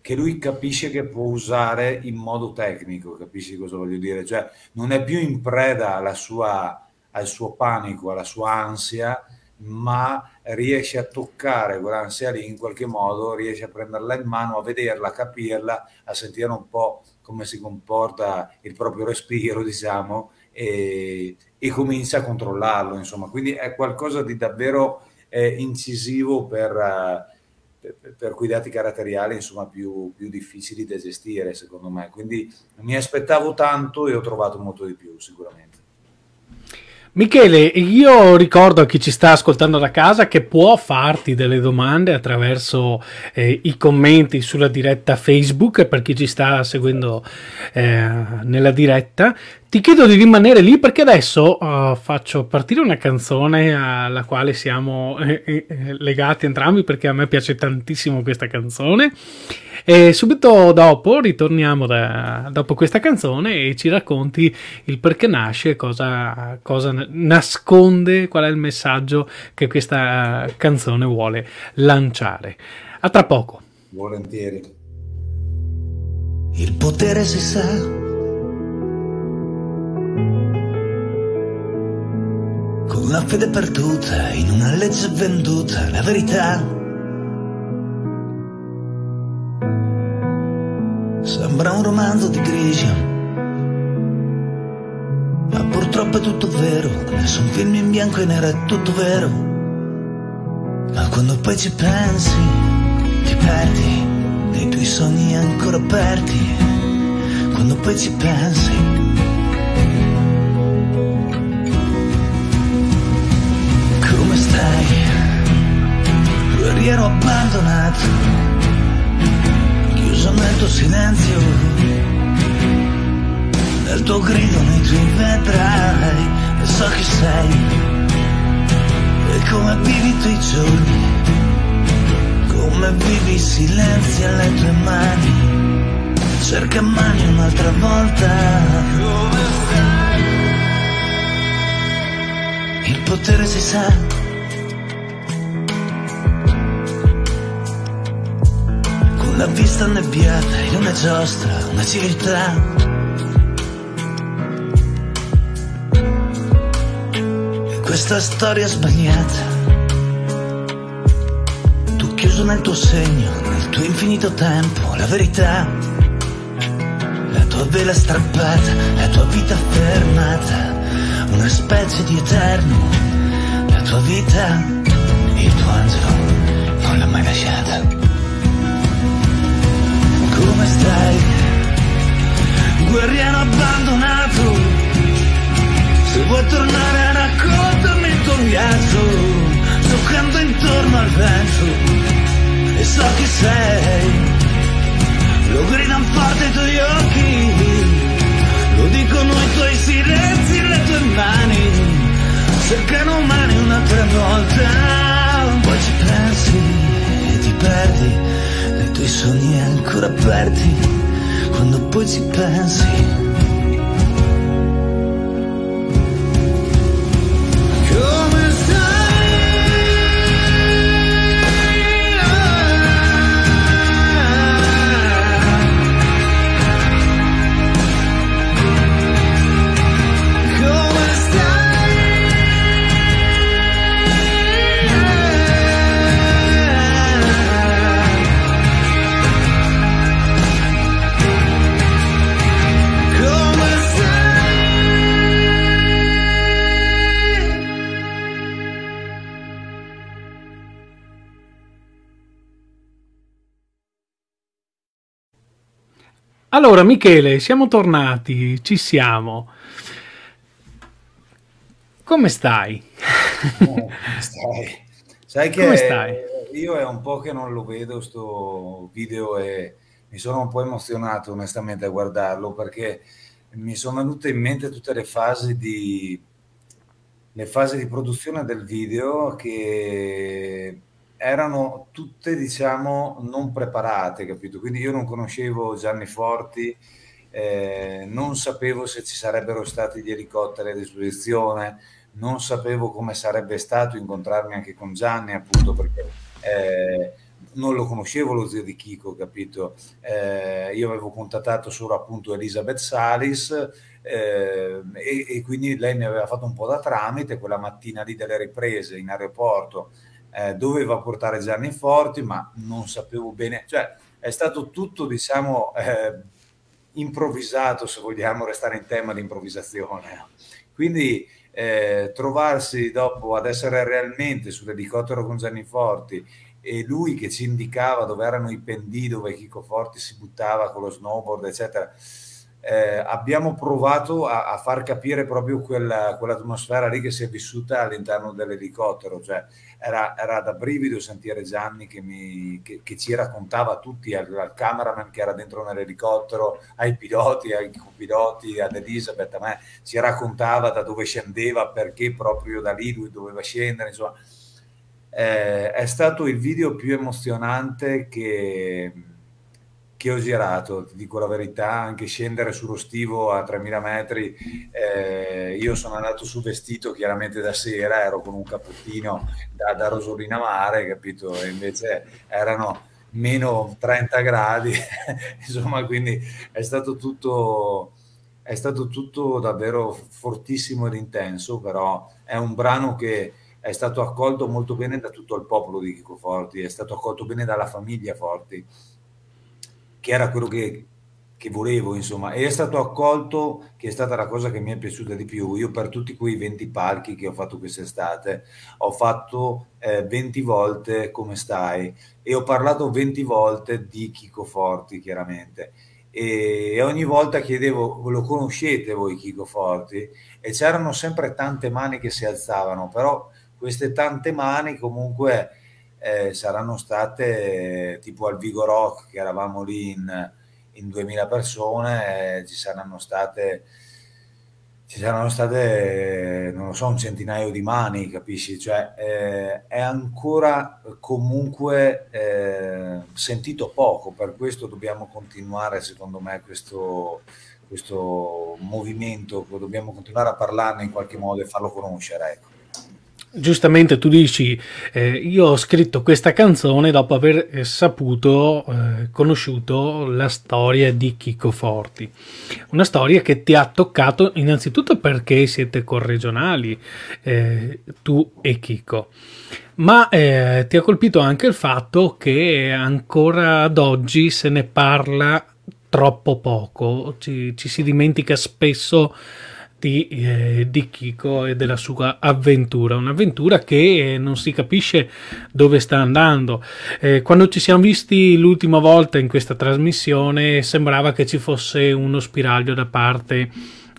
che lui capisce che può usare in modo tecnico, capisci cosa voglio dire? Cioè non è più in preda sua, al suo panico, alla sua ansia, ma riesce a toccare quell'ansia lì in qualche modo, riesce a prenderla in mano, a vederla, a capirla, a sentire un po' come si comporta il proprio respiro, diciamo, e, e comincia a controllarlo, insomma. Quindi è qualcosa di davvero eh, incisivo per, uh, per, per, quei dati caratteriali, insomma, più, più difficili da gestire, secondo me. Quindi mi aspettavo tanto e ho trovato molto di più, sicuramente. Michele, io ricordo a chi ci sta ascoltando da casa che può farti delle domande attraverso eh, i commenti sulla diretta Facebook per chi ci sta seguendo eh, nella diretta. Ti chiedo di rimanere lì perché adesso uh, faccio partire una canzone alla quale siamo eh, eh, legati entrambi perché a me piace tantissimo questa canzone e subito dopo ritorniamo da, dopo questa canzone e ci racconti il perché nasce, cosa, cosa nasconde, qual è il messaggio che questa canzone vuole lanciare. A tra poco. Volentieri. Il potere si sa. Con la fede perduta in una legge venduta, la verità. Sembra un romanzo di Grisham Ma purtroppo è tutto vero. Nessun film in bianco e nero è tutto vero. Ma quando poi ci pensi Ti perdi Nei tuoi sogni ancora aperti Quando poi ci pensi Guerriero abbandonato. Chiuso nel tuo silenzio, nel tuo grido nei tuoi vedrai, e so chi sei, e come vivi i tuoi giorni, come vivi i silenzi alle tue mani, cerca mani un'altra volta. Come stai? Il potere si sa una vista annebbiata in una giostra, una civiltà. E questa storia sbagliata, tu chiuso nel tuo segno, nel tuo infinito tempo, la verità. La tua vela strappata, la tua vita fermata, una specie di eterno, la tua vita, il tuo angelo non l'ha mai lasciata come stai? Guerriero abbandonato, se vuoi tornare raccontami il tuo viaggio, giocando intorno al vento, e so chi sei, quando poi ci pensi Allora, Michele, siamo tornati, ci siamo. Come stai? Oh, come stai? Sai che Come stai? io è un po' che non lo vedo sto video e mi sono un po' emozionato onestamente a guardarlo perché mi sono venute in mente tutte le fasi di, le fasi di produzione del video che erano tutte, diciamo, non preparate, capito? Quindi io non conoscevo Gianni Forti, eh, non sapevo se ci sarebbero stati gli elicotteri a disposizione, non sapevo come sarebbe stato incontrarmi anche con Gianni, appunto perché eh, non lo conoscevo lo zio di Chico, capito? Eh, io avevo contattato solo appunto Elisabeth Salis eh, e, e, quindi lei mi aveva fatto un po' da tramite quella mattina lì delle riprese in aeroporto. Eh, doveva portare Gianni Forti, ma non sapevo bene, cioè è stato tutto, diciamo, eh, improvvisato, se vogliamo restare in tema di improvvisazione. Quindi eh, trovarsi dopo ad essere realmente sull'elicottero con Gianni Forti e lui che ci indicava dove erano i pendii dove Chico Forti si buttava con lo snowboard, eccetera. Eh, abbiamo provato a, a, far capire proprio quella, quell'atmosfera lì che si è vissuta all'interno dell'elicottero, cioè era, era da brivido sentire Gianni che, mi, che, che ci raccontava a tutti, al, al, cameraman che era dentro nell'elicottero, ai piloti, ai copiloti, ad Elisabeth, a me ci raccontava da dove scendeva, perché proprio da lì lui doveva scendere, insomma. Eh, è stato il video più emozionante che, che, ho girato, ti dico la verità, anche scendere sullo stivo a 3000 metri, eh, io sono andato su vestito chiaramente da sera, ero con un cappottino da, da rosolina mare, capito? E invece erano meno 30 gradi, insomma, quindi è stato tutto è stato tutto davvero fortissimo ed intenso, però è un brano che è stato accolto molto bene da tutto il popolo di Chico Forti, è stato accolto bene dalla famiglia Forti, che era quello che, che volevo, insomma, e è stato accolto, che è stata la cosa che mi è piaciuta di più. Io per tutti quei 20 palchi che ho fatto quest'estate, ho fatto eh, 20 volte come stai e ho parlato 20 volte di Chico Forti, chiaramente. E ogni volta chiedevo, lo conoscete voi Chico Forti? E c'erano sempre tante mani che si alzavano, però queste tante mani comunque eh, saranno state eh, tipo al Vigo Rock che eravamo lì in, in 2000 persone, eh, ci saranno state ci saranno state, non lo so, un centinaio di mani, capisci? Cioè, eh, è ancora comunque eh, sentito poco, per questo dobbiamo continuare, secondo me, questo, questo movimento, dobbiamo continuare a parlarne in qualche modo e farlo conoscere. Ecco. Giustamente tu dici, eh, io ho scritto questa canzone dopo aver eh, saputo, eh, conosciuto la storia di Chico Forti. Una storia che ti ha toccato innanzitutto perché siete corregionali, eh, tu e Chico, ma eh, ti ha colpito anche il fatto che ancora ad oggi se ne parla troppo poco, ci, ci si dimentica spesso di, eh, di Kiko e della sua avventura, un'avventura che eh, non si capisce dove sta andando. Eh, quando ci siamo visti l'ultima volta in questa trasmissione sembrava che ci fosse uno spiraglio da parte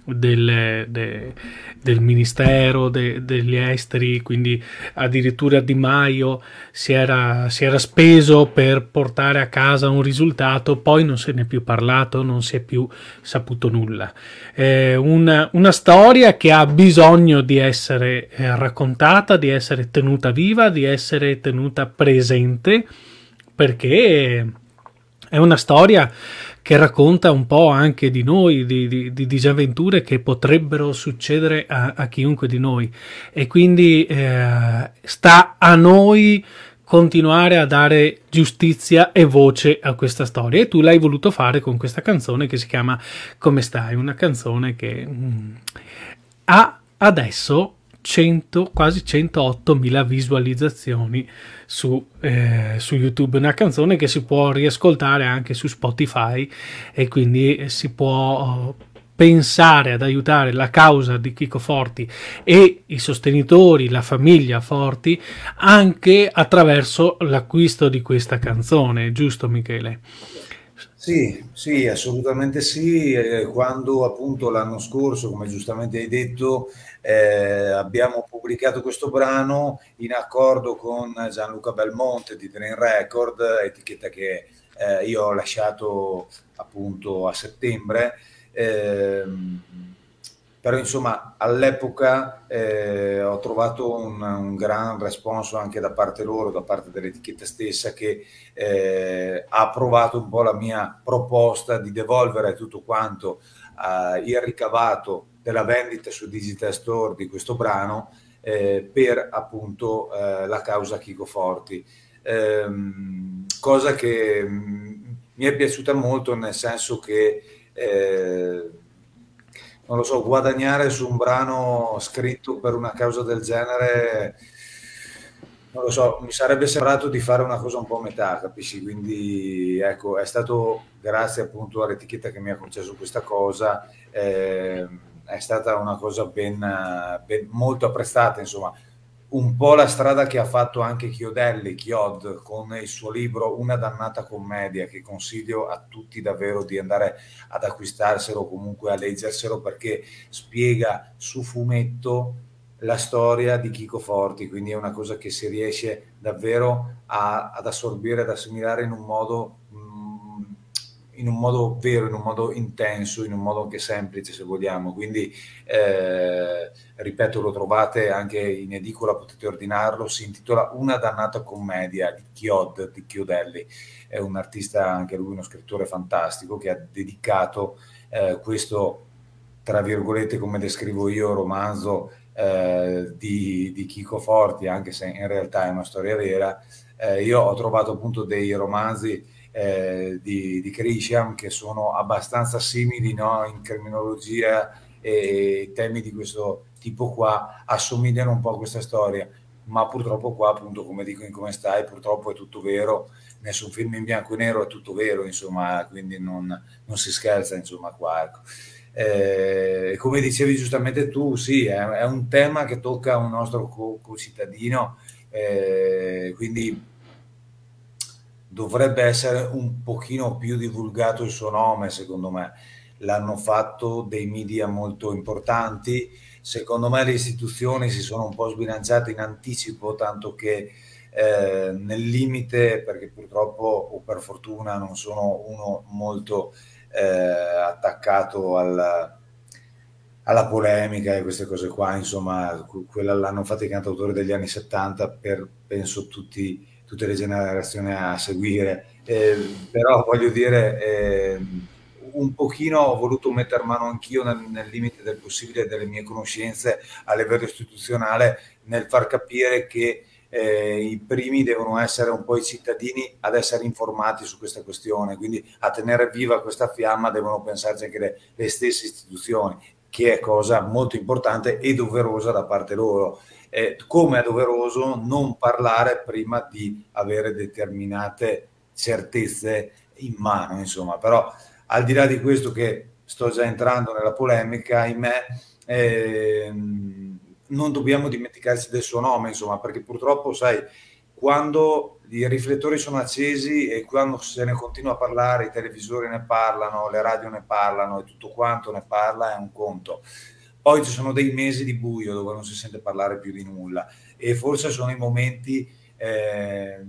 del, de, del Ministero de, degli Esteri, quindi addirittura Di Maio si era, si era speso per portare a casa un risultato, poi non se ne è più parlato, non si è più saputo nulla. È una, una storia che ha bisogno di essere eh, raccontata, di essere tenuta viva, di essere tenuta presente, perché è una storia che racconta un po' anche di noi, di, di, di disavventure che potrebbero succedere a, a, chiunque di noi. E quindi eh, sta a noi continuare a dare giustizia e voce a questa storia e tu l'hai voluto fare con questa canzone che si chiama Come stai? Una canzone che mm, ha adesso 100, quasi 108.000 visualizzazioni su, eh, su, YouTube. Una canzone che si può riascoltare anche su Spotify e quindi si può pensare ad aiutare la causa di Chico Forti e i sostenitori, la famiglia Forti, anche attraverso l'acquisto di questa canzone, giusto Michele? Sì, sì, assolutamente sì. Quando appunto l'anno scorso, come giustamente hai detto, eh, abbiamo pubblicato questo brano in accordo con Gianluca Belmonte di Train Record, etichetta che eh, io ho lasciato appunto a settembre. Eh, però insomma all'epoca eh, ho trovato un, un, gran responso anche da parte loro, da parte dell'etichetta stessa che eh, ha approvato un po' la mia proposta di devolvere tutto quanto eh, il ricavato della vendita su Digital Store di questo brano eh, per appunto eh, la causa Chico Forti. Ehm, cosa che mm, mi è piaciuta molto nel senso che eh, non lo so, guadagnare su un brano scritto per una causa del genere, non lo so, mi sarebbe sembrato di fare una cosa un po' a metà, capisci? Quindi ecco, è stato grazie appunto all'etichetta che mi ha concesso questa cosa, eh, è stata una cosa ben, ben molto apprezzata, insomma. Un po' la strada che ha fatto anche Chiodelli, Chiod, con il suo libro Una dannata commedia, che consiglio a tutti davvero di andare ad acquistarselo o comunque a leggerselo perché spiega su fumetto la storia di Chico Forti, quindi è una cosa che si riesce davvero a, ad assorbire, ad assimilare in un modo in un modo vero, in un modo intenso, in un modo anche semplice se vogliamo. Quindi, eh, ripeto, lo trovate anche in edicola, potete ordinarlo. Si intitola Una dannata commedia di Chiod, di Chiodelli. È un artista, anche lui, uno scrittore fantastico che ha dedicato eh, questo, tra virgolette, come descrivo io, romanzo eh, di, di Chico Forti, anche se in realtà è una storia vera. Eh, io ho trovato appunto dei romanzi eh, di, di Krisham che sono abbastanza simili no? in criminologia e temi di questo tipo qua assomigliano un po' a questa storia ma purtroppo qua appunto come dico in come stai purtroppo è tutto vero nessun film in bianco e nero è tutto vero insomma quindi non, non si scherza insomma qua ecco. eh, come dicevi giustamente tu sì è, è, un tema che tocca un nostro concittadino eh, quindi dovrebbe essere un pochino più divulgato il suo nome, secondo me. L'hanno fatto dei media molto importanti, secondo me le istituzioni si sono un po' sbilanciate in anticipo, tanto che eh, nel limite, perché purtroppo o per fortuna non sono uno molto eh, attaccato al, alla polemica e queste cose qua, insomma, quella l'hanno fatta i cantautori degli anni 70 per penso tutti tutte le generazioni a seguire, eh, però voglio dire, eh, un pochino ho voluto mettere mano anch'io nel, nel limite del possibile delle mie conoscenze a livello istituzionale nel far capire che eh, i primi devono essere un po' i cittadini ad essere informati su questa questione, quindi a tenere viva questa fiamma devono pensarci anche le, le stesse istituzioni, che è cosa molto importante e doverosa da parte loro eh, come è doveroso non parlare prima di avere determinate certezze in mano, insomma. Però al di là di questo che sto già entrando nella polemica, ahimè, eh, non dobbiamo dimenticarci del suo nome, insomma, perché purtroppo, sai, quando i riflettori sono accesi e quando se ne continua a parlare, i televisori ne parlano, le radio ne parlano e tutto quanto ne parla, è un conto. Poi ci sono dei mesi di buio dove non si sente parlare più di nulla e forse sono i momenti eh,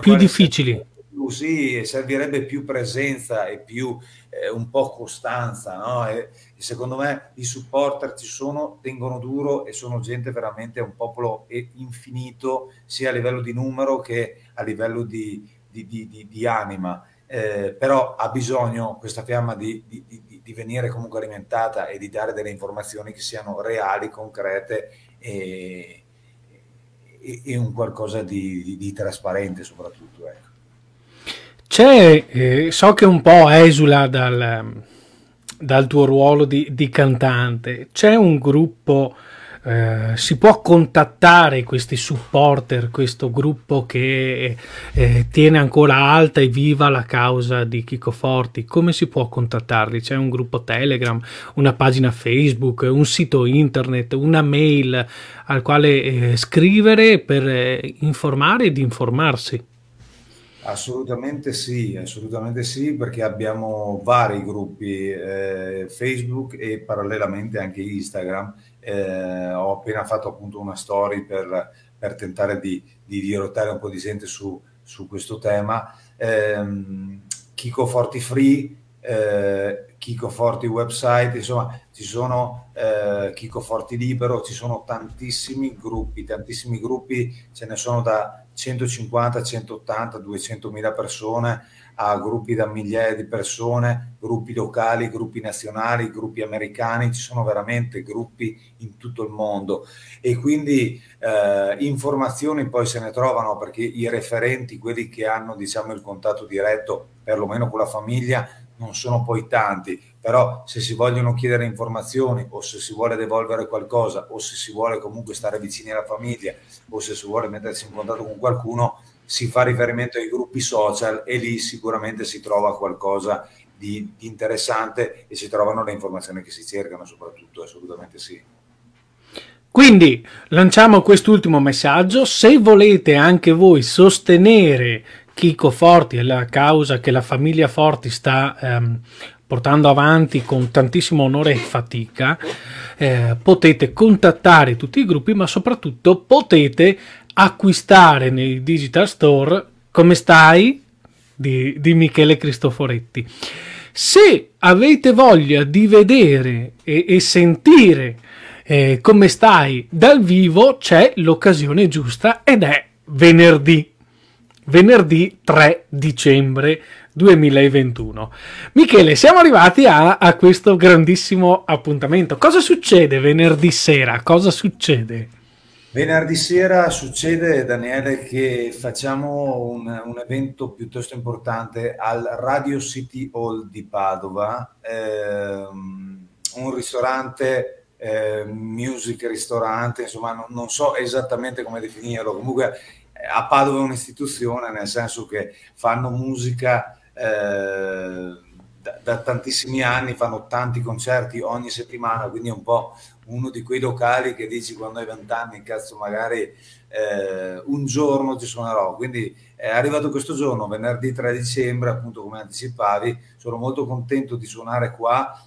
più difficili. Più, sì, servirebbe più presenza e più eh, un po' costanza. No? E, e secondo me i supporter ci sono, tengono duro e sono gente veramente un popolo infinito sia a livello di numero che a livello di, di, di, di anima. Eh, però ha bisogno questa fiamma di, di, di, di, venire comunque alimentata e di dare delle informazioni che siano reali, concrete e, e, e un qualcosa di, trasparente soprattutto. Ecco. C'è, eh, so che un po' esula dal, dal tuo ruolo di, cantante, c'è un gruppo eh, si può contattare questi supporter, questo gruppo che eh, tiene ancora alta e viva la causa di Chico Forti? Come si può contattarli? C'è un gruppo Telegram, una pagina Facebook, un sito internet, una mail al quale eh, scrivere per eh, informare ed informarsi? Assolutamente sì, assolutamente sì, perché abbiamo vari gruppi eh, Facebook e parallelamente anche Instagram. Eh, ho appena fatto appunto una story per, per tentare di, di dirottare un po' di gente su, su questo tema. Eh, Kiko Forti Free, eh, Kiko Forti website, insomma ci sono eh, Kiko Forti Libero, ci sono tantissimi gruppi, tantissimi gruppi, ce ne sono da 150, 180, 200 mila persone a gruppi da migliaia di persone, gruppi locali, gruppi nazionali, gruppi americani, ci sono veramente gruppi in tutto il mondo. E quindi eh, informazioni poi se ne trovano perché i referenti, quelli che hanno diciamo il contatto diretto perlomeno con la famiglia, non sono poi tanti, però se si vogliono chiedere informazioni o se si vuole devolvere qualcosa o se si vuole comunque stare vicini alla famiglia o se si vuole mettersi in contatto con qualcuno, si fa riferimento ai gruppi social e lì sicuramente si trova qualcosa di, di interessante e si trovano le informazioni che si cercano soprattutto, assolutamente sì. Quindi lanciamo quest'ultimo messaggio, se volete anche voi sostenere Chico Forti e la causa che la famiglia Forti sta ehm, portando avanti con tantissimo onore e fatica, eh, potete contattare tutti i gruppi, ma soprattutto potete acquistare nei digital store Come stai? di, di Michele Cristoforetti. Se avete voglia di vedere e, e sentire eh, come stai dal vivo, c'è l'occasione giusta ed è venerdì. Venerdì 3 dicembre 2021. Michele, siamo arrivati a, a questo grandissimo appuntamento. Cosa succede venerdì sera? Cosa succede? Venerdì sera succede, Daniele, che facciamo un, un, evento piuttosto importante al Radio City Hall di Padova, ehm, un ristorante, eh, music ristorante, insomma non, non, so esattamente come definirlo, comunque a Padova è un'istituzione, nel senso che fanno musica eh, da, da, tantissimi anni, fanno tanti concerti ogni settimana, quindi è un po' uno di quei locali che dici quando hai vent'anni, cazzo, magari eh, un giorno ti suonerò. Quindi è arrivato questo giorno, venerdì 3 dicembre, appunto come anticipavi, sono molto contento di suonare qua.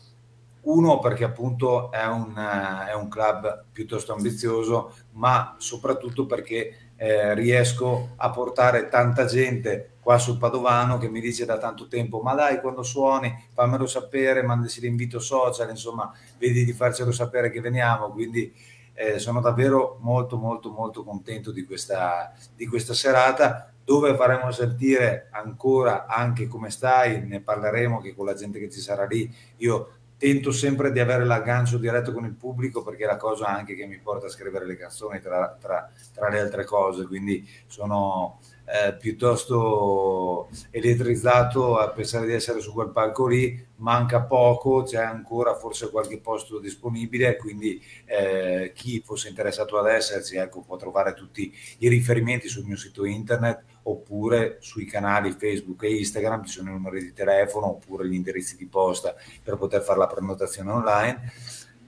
Uno perché appunto è un, è un club piuttosto ambizioso, ma soprattutto perché eh, riesco a portare tanta gente qua sul Padovano che mi dice da tanto tempo ma dai quando suoni fammelo sapere, mandasi l'invito social, insomma vedi di farcelo sapere che veniamo, quindi eh, sono davvero molto molto molto contento di questa, di questa serata dove faremo sentire ancora anche come stai, ne parleremo che con la gente che ci sarà lì, io tento sempre di avere l'aggancio diretto con il pubblico perché è la cosa anche che mi porta a scrivere le canzoni tra, tra, tra le altre cose, quindi sono eh, piuttosto elettrizzato a pensare di essere su quel palco lì, manca poco, c'è ancora forse qualche posto disponibile, quindi eh, chi fosse interessato ad esserci ecco, può trovare tutti i riferimenti sul mio sito internet oppure sui canali Facebook e Instagram, ci sono i numeri di telefono oppure gli indirizzi di posta per poter fare la prenotazione online.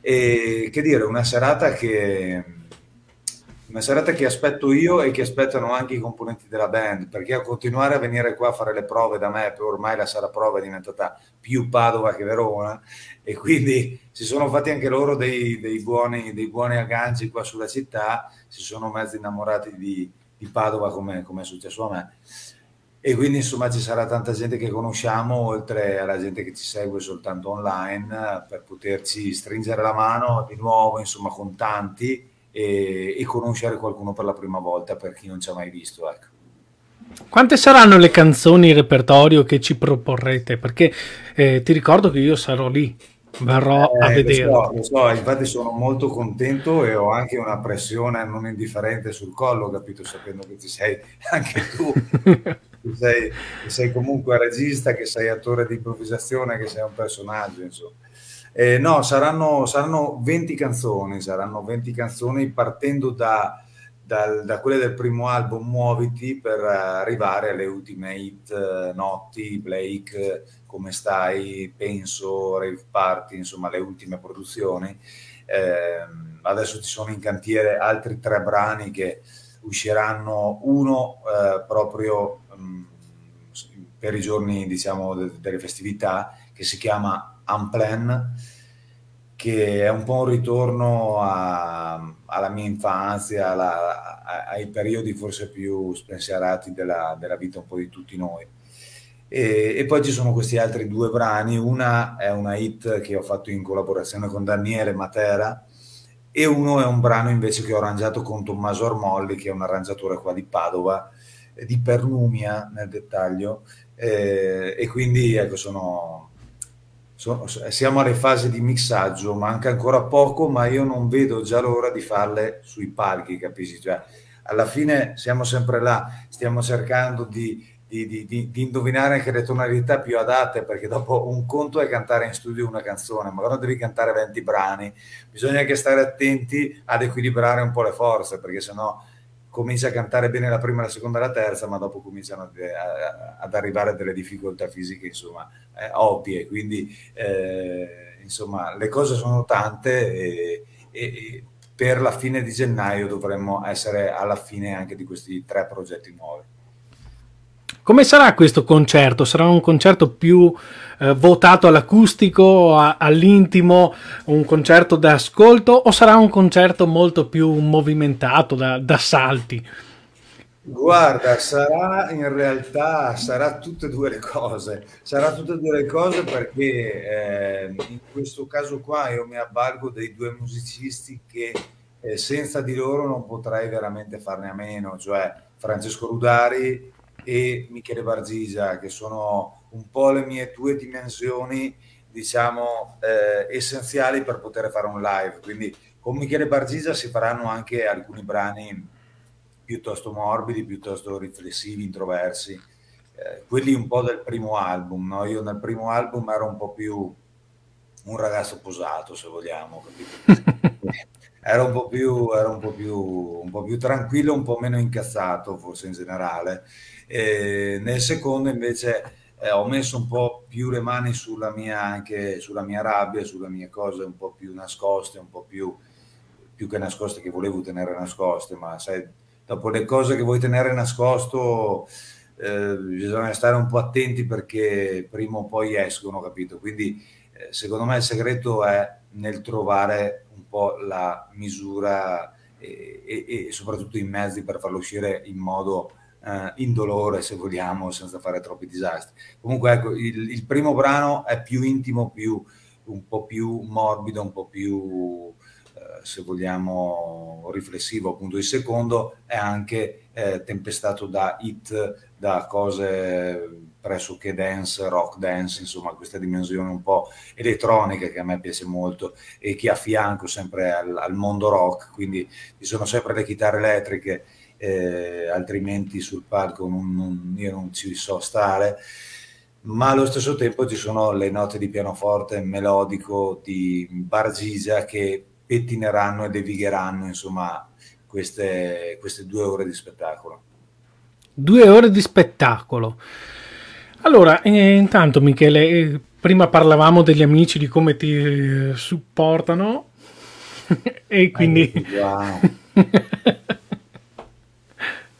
E che dire, una serata che una serata che aspetto io e che aspettano anche i componenti della band, perché a continuare a venire qua a fare le prove da me, ormai la sala prova è diventata più Padova che Verona, e quindi si sono fatti anche loro dei, dei, buoni, dei buoni agganci qua sulla città, si sono mezzi innamorati di, di Padova come, come è successo a me. E quindi insomma ci sarà tanta gente che conosciamo, oltre alla gente che ci segue soltanto online, per poterci stringere la mano di nuovo, insomma, con tanti e, e, conoscere qualcuno per la prima volta per chi non ci ha mai visto. Ecco. Quante saranno le canzoni in repertorio che ci proporrete? Perché eh, ti ricordo che io sarò lì, verrò eh, a vedere. Lo so, lo so, infatti sono molto contento e ho anche una pressione non indifferente sul collo, capito? Sapendo che ci sei anche tu, che, sei, che sei comunque regista, che sei attore di improvvisazione, che sei un personaggio, insomma. Eh, no, saranno, saranno 20 canzoni, saranno 20 canzoni partendo da, da, da, quelle del primo album Muoviti per arrivare alle ultime hit eh, Notti, Blake, Come stai, Penso, Rave Party, insomma le ultime produzioni. Eh, adesso ci sono in cantiere altri tre brani che usciranno, uno eh, proprio mh, mm, per i giorni diciamo delle festività che si chiama Unplan che è un po' un ritorno a, alla mia infanzia, alla, a, ai periodi forse più spensierati della, della, vita un po' di tutti noi. E, e, poi ci sono questi altri due brani, una è una hit che ho fatto in collaborazione con Daniele Matera e uno è un brano invece che ho arrangiato con Tommaso Armolli, che è un arrangiatore qua di Padova, di Pernumia nel dettaglio, eh, e quindi ecco sono siamo alle fasi di mixaggio, manca ancora poco, ma io non vedo già l'ora di farle sui palchi, capisci? Cioè, alla fine siamo sempre là, stiamo cercando di, di, di, di, indovinare anche le tonalità più adatte, perché dopo un conto è cantare in studio una canzone, ma quando devi cantare 20 brani, bisogna anche stare attenti ad equilibrare un po' le forze, perché sennò comincia a cantare bene la prima, la seconda e la terza, ma dopo cominciano a, a, ad arrivare delle difficoltà fisiche, insomma, eh, ovvie. Quindi, eh, insomma, le cose sono tante e, e, e, per la fine di gennaio dovremmo essere alla fine anche di questi tre progetti nuovi. Come sarà questo concerto? Sarà un concerto più eh, votato all'acustico, a, all'intimo, un concerto da ascolto o sarà un concerto molto più movimentato da, da salti? Guarda, sarà in realtà sarà tutte e due le cose. Sarà tutte e due le cose perché eh, in questo caso qua io mi avvalgo dei due musicisti che eh, senza di loro non potrei veramente farne a meno, cioè Francesco Rudari e Michele Barzisa, che sono un po' le mie due dimensioni, diciamo, eh, essenziali per poter fare un live. Quindi con Michele Barzisa si faranno anche alcuni brani piuttosto morbidi, piuttosto riflessivi, introversi. Eh, quelli un po' del primo album, no? Io nel primo album ero un po' più un ragazzo posato, se vogliamo, era un po' più, era un po più, un po' più tranquillo, un po' meno incazzato, forse in generale. E nel secondo invece eh, ho messo un po' più le mani sulla mia, anche sulla mia rabbia, sulle mie cose un po' più nascoste, un po' più, più che nascoste che volevo tenere nascoste, ma sai, dopo le cose che vuoi tenere nascosto eh, bisogna stare un po' attenti perché prima o poi escono, capito? Quindi eh, secondo me il segreto è nel trovare un po' la misura e, e, e soprattutto i mezzi per farlo uscire in modo eh, indolore, se vogliamo, senza fare troppi disastri. Comunque, ecco, il, il, primo brano è più intimo, più, un po' più morbido, un po' più, eh, se vogliamo, riflessivo. Appunto, il secondo è anche eh, tempestato da hit, da cose pressoché dance, rock dance, insomma questa dimensione un po' elettronica che a me piace molto e che affianco sempre al, al mondo rock, quindi ci sono sempre le chitarre elettriche eh, altrimenti sul palco non, non, io non ci so stare, ma allo stesso tempo ci sono le note di pianoforte melodico di Bargisa che pettineranno e devigheranno insomma queste, queste due ore di spettacolo. Due ore di spettacolo. Allora, eh, intanto Michele, eh, prima parlavamo degli amici, di come ti eh, supportano e quindi... Wow.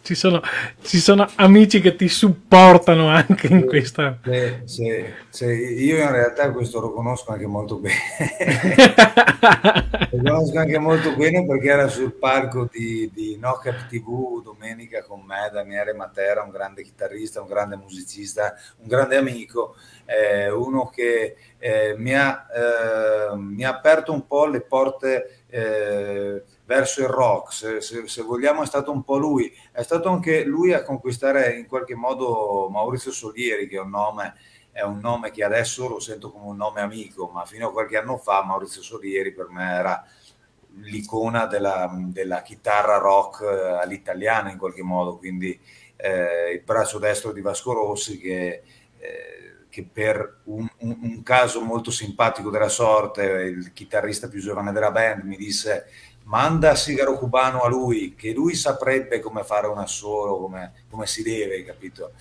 ci sono, ci sono, amici che ti supportano anche in questa. Sì, sì, sì, io in realtà questo lo conosco anche molto bene. lo conosco anche molto bene perché era sul palco di, di NoCap TV domenica con me, Daniele Matera, un grande chitarrista, un grande musicista, un grande amico, eh, uno che eh, mi, ha, eh, mi, ha, aperto un po' le porte eh, verso il rock, se, se, se, vogliamo è stato un po' lui, è stato anche lui a conquistare in qualche modo Maurizio Solieri, che è un nome, è un nome che adesso lo sento come un nome amico, ma fino a qualche anno fa Maurizio Solieri per me era l'icona della, della chitarra rock eh, all'italiana in qualche modo, quindi eh, il braccio destro di Vasco Rossi che... Eh, che per un, un, un, caso molto simpatico della sorte, il chitarrista più giovane della band mi disse manda Sigaro Cubano a lui, che lui saprebbe come fare un assolo, come, come si deve, capito?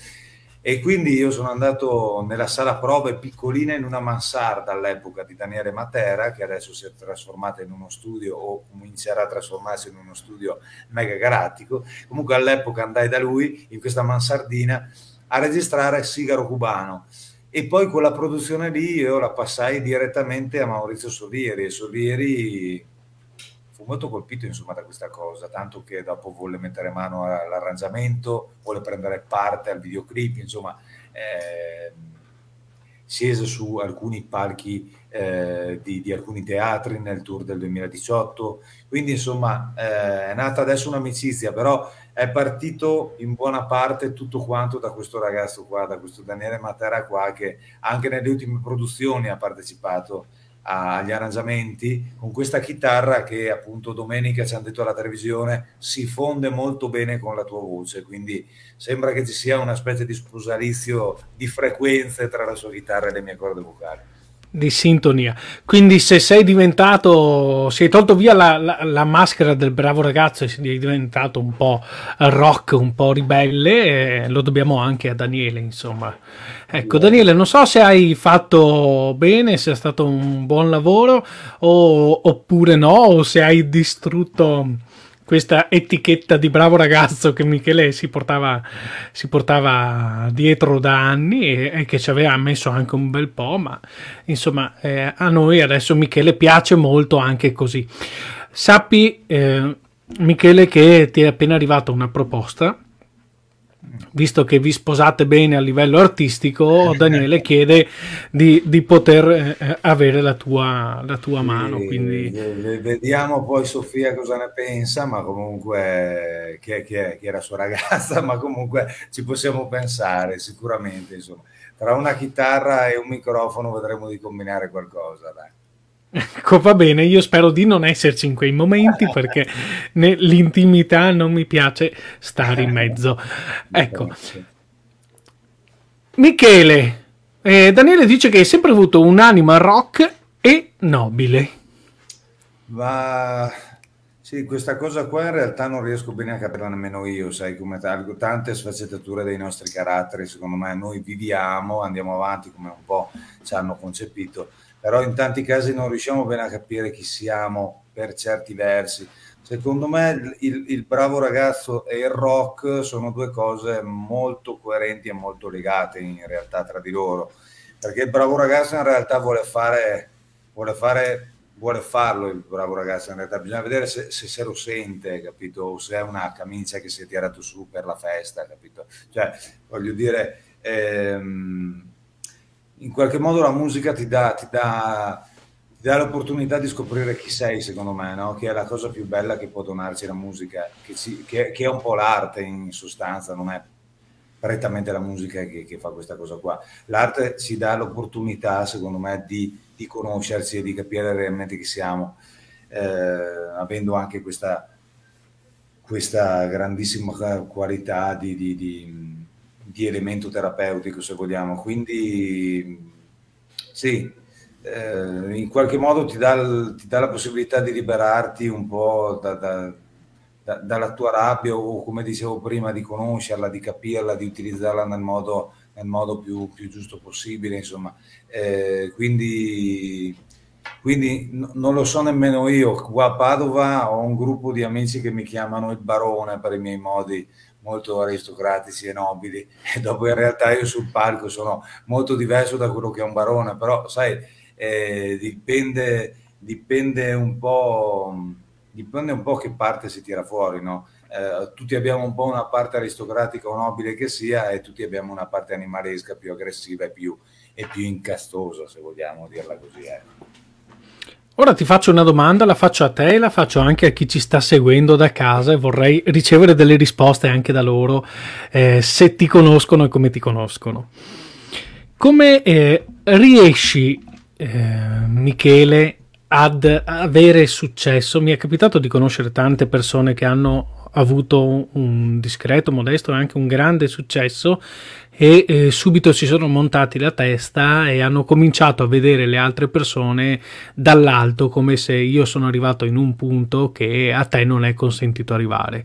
E quindi io sono andato nella sala prove piccolina in una mansarda all'epoca di Daniele Matera, che adesso si è trasformata in uno studio o comincerà a trasformarsi in uno studio mega galattico. Comunque all'epoca andai da lui in questa mansardina a registrare Sigaro Cubano. E poi quella produzione lì io la passai direttamente a Maurizio Solieri e Solieri fu molto colpito insomma da questa cosa, tanto che dopo volle mettere mano all'arrangiamento, vuole prendere parte al videoclip, insomma eh, scese su alcuni palchi eh, di, di, alcuni teatri nel tour del 2018, quindi insomma eh, è nata adesso un'amicizia, però è partito in buona parte tutto quanto da questo ragazzo qua, da questo Daniele Matera qua, che anche nelle ultime produzioni ha partecipato agli arrangiamenti con questa chitarra che appunto domenica ci hanno detto alla televisione si fonde molto bene con la tua voce. Quindi sembra che ci sia una specie di sposalizio di frequenze tra la sua chitarra e le mie corde vocali di sintonia. Quindi se sei diventato, si è tolto via la, la, la, maschera del bravo ragazzo e sei diventato un po' rock, un po' ribelle, eh, lo dobbiamo anche a Daniele, insomma. Ecco, Daniele, non so se hai fatto bene, se è stato un buon lavoro o, oppure no, o se hai distrutto questa etichetta di bravo ragazzo che Michele si portava, si portava dietro da anni e, e, che ci aveva messo anche un bel po', ma insomma eh, a noi adesso Michele piace molto anche così. Sappi, eh, Michele, che ti è appena arrivata una proposta visto che vi sposate bene a livello artistico, Daniele chiede di, di poter eh, avere la tua, la tua mano. Quindi... Vediamo poi Sofia cosa ne pensa, ma comunque che, che, che era sua ragazza, ma comunque ci possiamo pensare sicuramente. Insomma. Tra una chitarra e un microfono vedremo di combinare qualcosa. Dai. Ecco, va bene, io spero di non esserci in quei momenti perché nell'intimità non mi piace stare in mezzo. Ecco. Michele, eh, Daniele dice che hai sempre avuto un'anima rock e nobile. Ma sì, questa cosa qua in realtà non riesco bene a capirla nemmeno io, sai, come t- tante sfaccettature dei nostri caratteri, secondo me noi viviamo, andiamo avanti come un po' ci hanno concepito però in tanti casi non riusciamo bene a capire chi siamo per certi versi. Secondo me il, il, bravo ragazzo e il rock sono due cose molto coerenti e molto legate in realtà tra di loro, perché il bravo ragazzo in realtà vuole fare, vuole fare vuole farlo il bravo ragazzo in realtà. Bisogna vedere se, se, se lo sente capito? O se è una camicia che si è tirato su per la festa capito? Cioè voglio dire ehm, in qualche modo la musica ti dà, ti dà, ti dà l'opportunità di scoprire chi sei, secondo me, no? che è la cosa più bella che può donarci la musica, che, ci, che, che è un po' l'arte in sostanza, non è prettamente la musica che, che, fa questa cosa qua. L'arte ci dà l'opportunità, secondo me, di, di conoscerci e di capire realmente chi siamo, eh, avendo anche questa, questa grandissima qualità di, di, di di elemento terapeutico, se vogliamo. Quindi sì, eh, in qualche modo ti dà, ti dà, la possibilità di liberarti un po' da, da, da, dalla tua rabbia o, come dicevo prima, di conoscerla, di capirla, di utilizzarla nel modo, nel modo più, più, giusto possibile. Insomma. Eh, quindi, quindi non lo so nemmeno io. Qua a Padova ho un gruppo di amici che mi chiamano il barone per i miei modi molto aristocratici e nobili e dopo in realtà io sul palco sono molto diverso da quello che è un barone, però sai, eh, dipende, dipende, un po', dipende un po' che parte si tira fuori, no? Eh, tutti abbiamo un po' una parte aristocratica o nobile che sia e tutti abbiamo una parte animalesca più aggressiva e più, e più incastosa, se vogliamo dirla così. Eh. Ora ti faccio una domanda, la faccio a te e la faccio anche a chi ci sta seguendo da casa e vorrei ricevere delle risposte anche da loro, eh, se ti conoscono e come ti conoscono. Come eh, riesci, eh, Michele, ad avere successo? Mi è capitato di conoscere tante persone che hanno avuto un discreto, modesto e anche un grande successo e eh, subito si sono montati la testa e hanno cominciato a vedere le altre persone dall'alto come se io sono arrivato in un punto che a te non è consentito arrivare.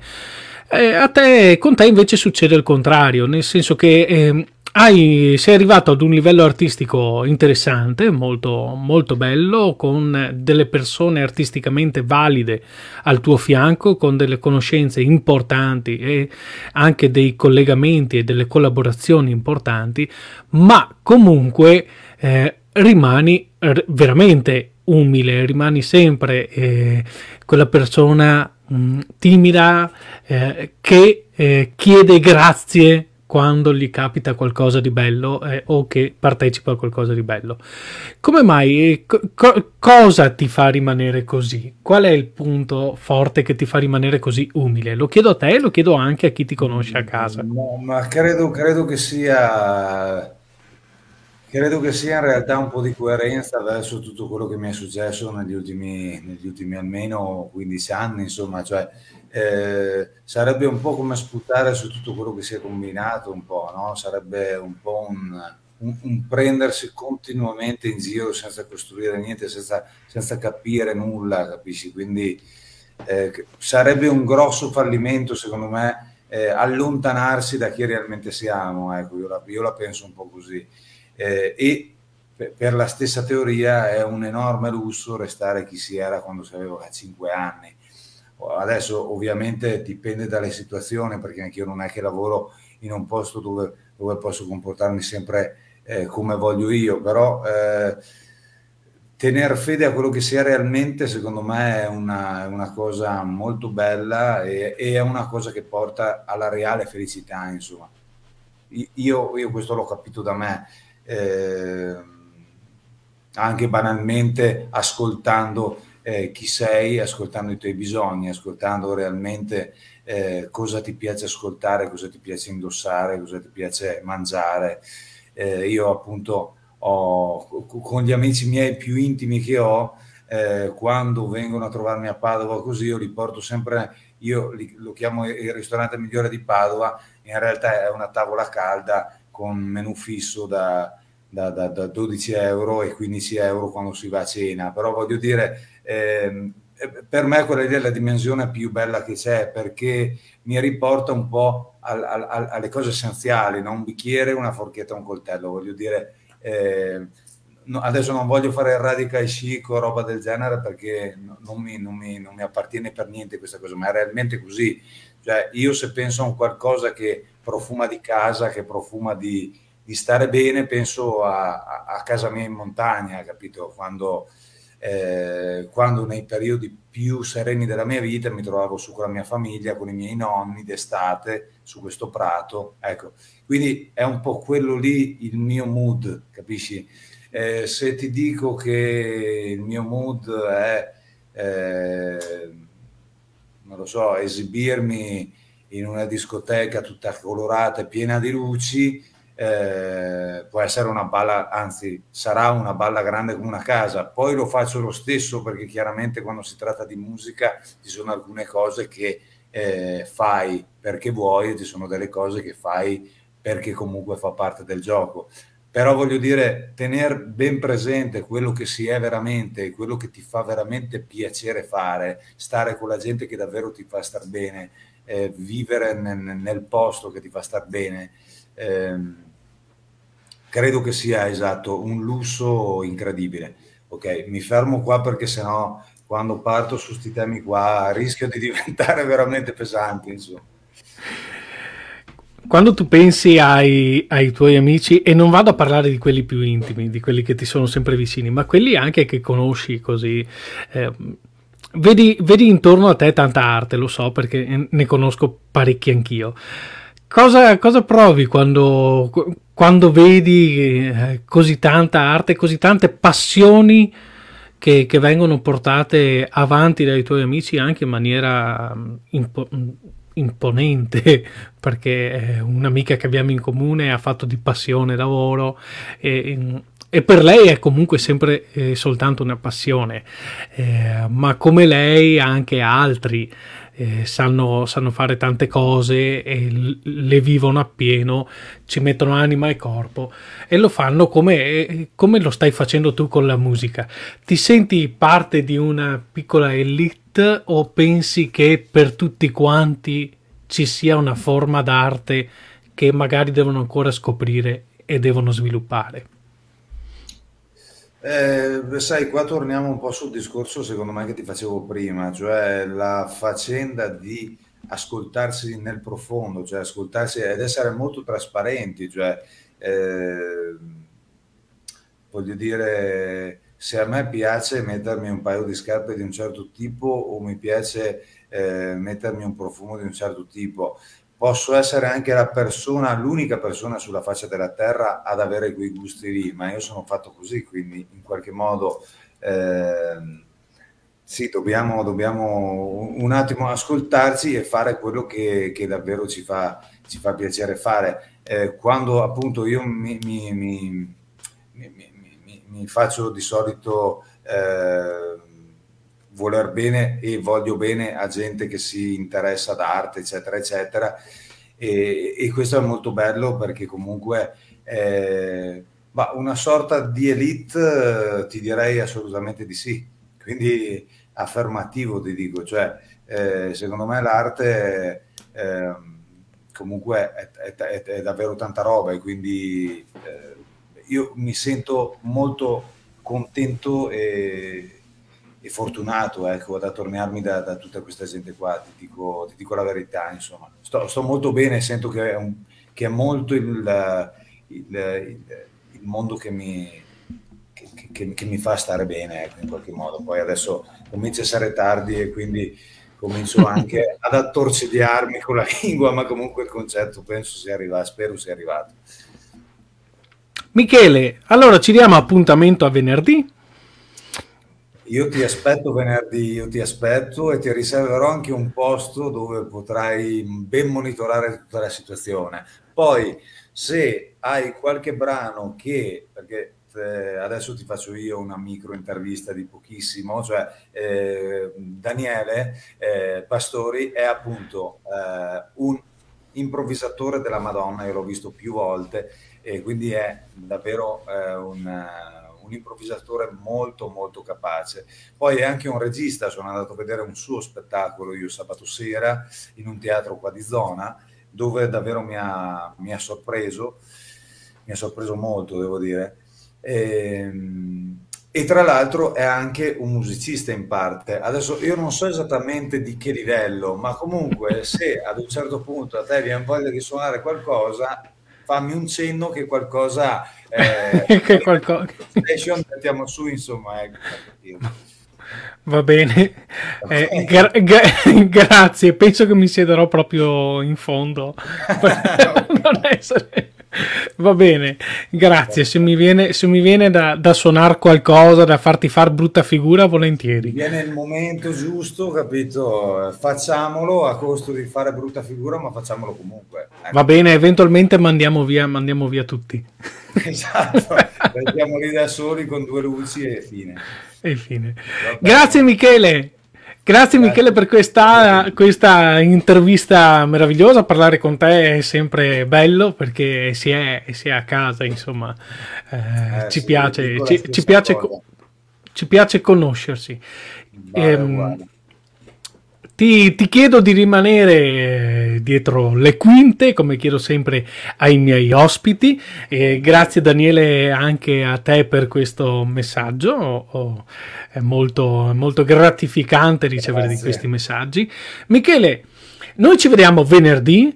Eh, te, con te invece succede il contrario, nel senso che eh, hai, sei arrivato ad un livello artistico interessante, molto, molto bello, con delle persone artisticamente valide al tuo fianco, con delle conoscenze importanti e anche dei collegamenti e delle collaborazioni importanti, ma comunque eh, rimani r- veramente umile, rimani sempre eh, quella persona mh, mm, timida eh, che eh, chiede grazie quando gli capita qualcosa di bello eh, o che partecipa a qualcosa di bello. Come mai? Co- cosa ti fa rimanere così? Qual è il punto forte che ti fa rimanere così umile? Lo chiedo a te e lo chiedo anche a chi ti conosce a casa. No, ma credo, credo che sia Credo che sia in realtà un po' di coerenza verso tutto quello che mi è successo negli ultimi, negli ultimi almeno 15 anni, insomma, cioè eh, sarebbe un po' come sputare su tutto quello che si è combinato, un po', no? Sarebbe un po' un, un, un prendersi continuamente in giro senza costruire niente, senza, senza capire nulla, capisci? Quindi eh, sarebbe un grosso fallimento, secondo me, eh, allontanarsi da chi realmente siamo, ecco, io la, io la penso un po' così eh, e per la stessa teoria è un enorme lusso restare chi si era quando si aveva 5 anni. Adesso ovviamente dipende dalle situazioni perché anch'io non è che lavoro in un posto dove, dove posso comportarmi sempre eh, come voglio io, però eh, tenere fede a quello che si è realmente secondo me è una, una cosa molto bella e, e, è una cosa che porta alla reale felicità insomma. Io, io questo l'ho capito da me eh, anche banalmente ascoltando eh, chi sei, ascoltando i tuoi bisogni, ascoltando realmente eh, cosa ti piace ascoltare, cosa ti piace indossare, cosa ti piace mangiare. Eh, io appunto ho, con gli amici miei più intimi che ho, eh, quando vengono a trovarmi a Padova così, io li porto sempre, io li, lo chiamo il ristorante migliore di Padova, in realtà è una tavola calda con menù fisso da, da, da, da 12 euro e 15 euro quando si va a cena, però voglio dire, ehm, per me quella lì è la dimensione più bella che c'è perché mi riporta un po' al, al, alle cose essenziali, no? un bicchiere, una forchetta, un coltello, voglio dire... Eh, adesso non voglio fare il radical chic o roba del genere perché non mi, non, mi, non mi, appartiene per niente questa cosa, ma è realmente così. Cioè, io se penso a un qualcosa che profuma di casa, che profuma di, di stare bene, penso a, a, a, casa mia in montagna, capito? Quando, eh, quando nei periodi più sereni della mia vita mi trovavo su con la mia famiglia, con i miei nonni d'estate, su questo prato, ecco. Quindi è un po' quello lì il mio mood, capisci? Eh, se ti dico che il mio mood è, eh, non lo so, esibirmi in una discoteca tutta colorata e piena di luci, eh, può essere una balla, anzi sarà una balla grande come una casa, poi lo faccio lo stesso perché chiaramente quando si tratta di musica ci sono alcune cose che eh, fai perché vuoi e ci sono delle cose che fai perché comunque fa parte del gioco. Però voglio dire, tenere ben presente quello che si è veramente, quello che ti fa veramente piacere fare, stare con la gente che davvero ti fa star bene, eh, vivere nel, nel, posto che ti fa star bene. Eh, credo che sia esatto un lusso incredibile. Ok, mi fermo qua perché sennò quando parto su questi temi qua rischio di diventare veramente pesante. Insomma. Quando tu pensi ai, ai, tuoi amici, e non vado a parlare di quelli più intimi, di quelli che ti sono sempre vicini, ma quelli anche che conosci così, eh, vedi, vedi intorno a te tanta arte, lo so perché ne conosco parecchi anch'io. Cosa, cosa provi quando, quando vedi eh, così tanta arte, così tante passioni che, che, vengono portate avanti dai tuoi amici anche in maniera mm, impo- mm, imponente? Perché un'amica che abbiamo in comune ha fatto di passione lavoro e, e per lei è comunque sempre eh, soltanto una passione. Eh, ma come lei anche altri eh, sanno, sanno, fare tante cose e le vivono appieno, ci mettono anima e corpo e lo fanno come, come lo stai facendo tu con la musica. Ti senti parte di una piccola elite o pensi che per tutti quanti ci sia una forma d'arte che magari devono ancora scoprire e devono sviluppare? Eh, sai, qua torniamo un po' sul discorso, secondo me, che ti facevo prima, cioè la faccenda di ascoltarsi nel profondo, cioè ascoltarsi ed essere molto trasparenti, cioè eh, voglio dire, se a me piace mettermi un paio di scarpe di un certo tipo o mi piace eh, mettermi un profumo di un certo tipo, posso essere anche la persona, l'unica persona sulla faccia della terra ad avere quei gusti lì, ma io sono fatto così, quindi in qualche modo eh, sì, dobbiamo, dobbiamo, un attimo ascoltarci e fare quello che, che davvero ci fa, ci fa, piacere fare. Eh, quando appunto io mi, mi, mi, mi faccio di solito eh, voler bene e voglio bene a gente che si interessa d'arte, eccetera, eccetera. E, e questo è molto bello perché comunque eh, una sorta di elite ti direi assolutamente di sì. Quindi affermativo ti dico, cioè eh, secondo me l'arte eh, comunque è, è, è, è, davvero tanta roba e quindi eh, io mi sento molto contento e, e fortunato ecco, ad attorniarmi da, da, tutta questa gente qua, ti dico, ti dico la verità, insomma. Sto, sto, molto bene, sento che è, un, che è molto il, il, il, mondo che mi, che, che, che mi, fa stare bene ecco, in qualche modo. Poi adesso comincia a essere tardi e quindi comincio anche ad attorcigliarmi con la lingua, ma comunque il concetto penso sia arrivato, spero sia arrivato. Michele, allora ci diamo appuntamento a venerdì io ti aspetto venerdì, io ti aspetto e ti riserverò anche un posto dove potrai ben monitorare tutta la situazione. Poi, se hai qualche brano che, perché eh, adesso ti faccio io una micro intervista di pochissimo, cioè eh, Daniele eh, Pastori è appunto eh, un improvvisatore della Madonna, io l'ho visto più volte e quindi è davvero eh, un un improvvisatore molto molto capace. Poi è anche un regista, sono andato a vedere un suo spettacolo io sabato sera in un teatro qua di zona dove davvero mi ha, mi ha sorpreso, mi ha sorpreso molto devo dire. E, ehm, e tra l'altro è anche un musicista in parte. Adesso io non so esattamente di che livello, ma comunque se ad un certo punto a te viene voglia di suonare qualcosa, fammi un cenno che qualcosa eh, che qualcosa mettiamo su insomma ecco, va bene. Eh, gra- gra- grazie. Penso che mi siederò proprio in fondo. Non essere Va bene, grazie. Se mi viene, se mi viene da, da suonare qualcosa, da farti far brutta figura, volentieri. Viene il momento giusto, capito? Facciamolo a costo di fare brutta figura, ma facciamolo comunque. Ecco. Va bene, eventualmente mandiamo via, mandiamo via tutti. Esatto, restiamo lì da soli con due luci e fine. E fine. Grazie Michele. Grazie Michele per questa, questa, intervista meravigliosa, parlare con te è sempre bello perché si è, si è a casa, insomma, eh, eh, ci, sì, piace, ci, ci, piace, ci, piace, conoscersi. Ehm, ti, ti, chiedo di rimanere eh, dietro le quinte, come chiedo sempre ai miei ospiti. E grazie Daniele anche a te per questo messaggio. Oh, è molto, molto gratificante ricevere di questi messaggi. Michele, noi ci vediamo venerdì.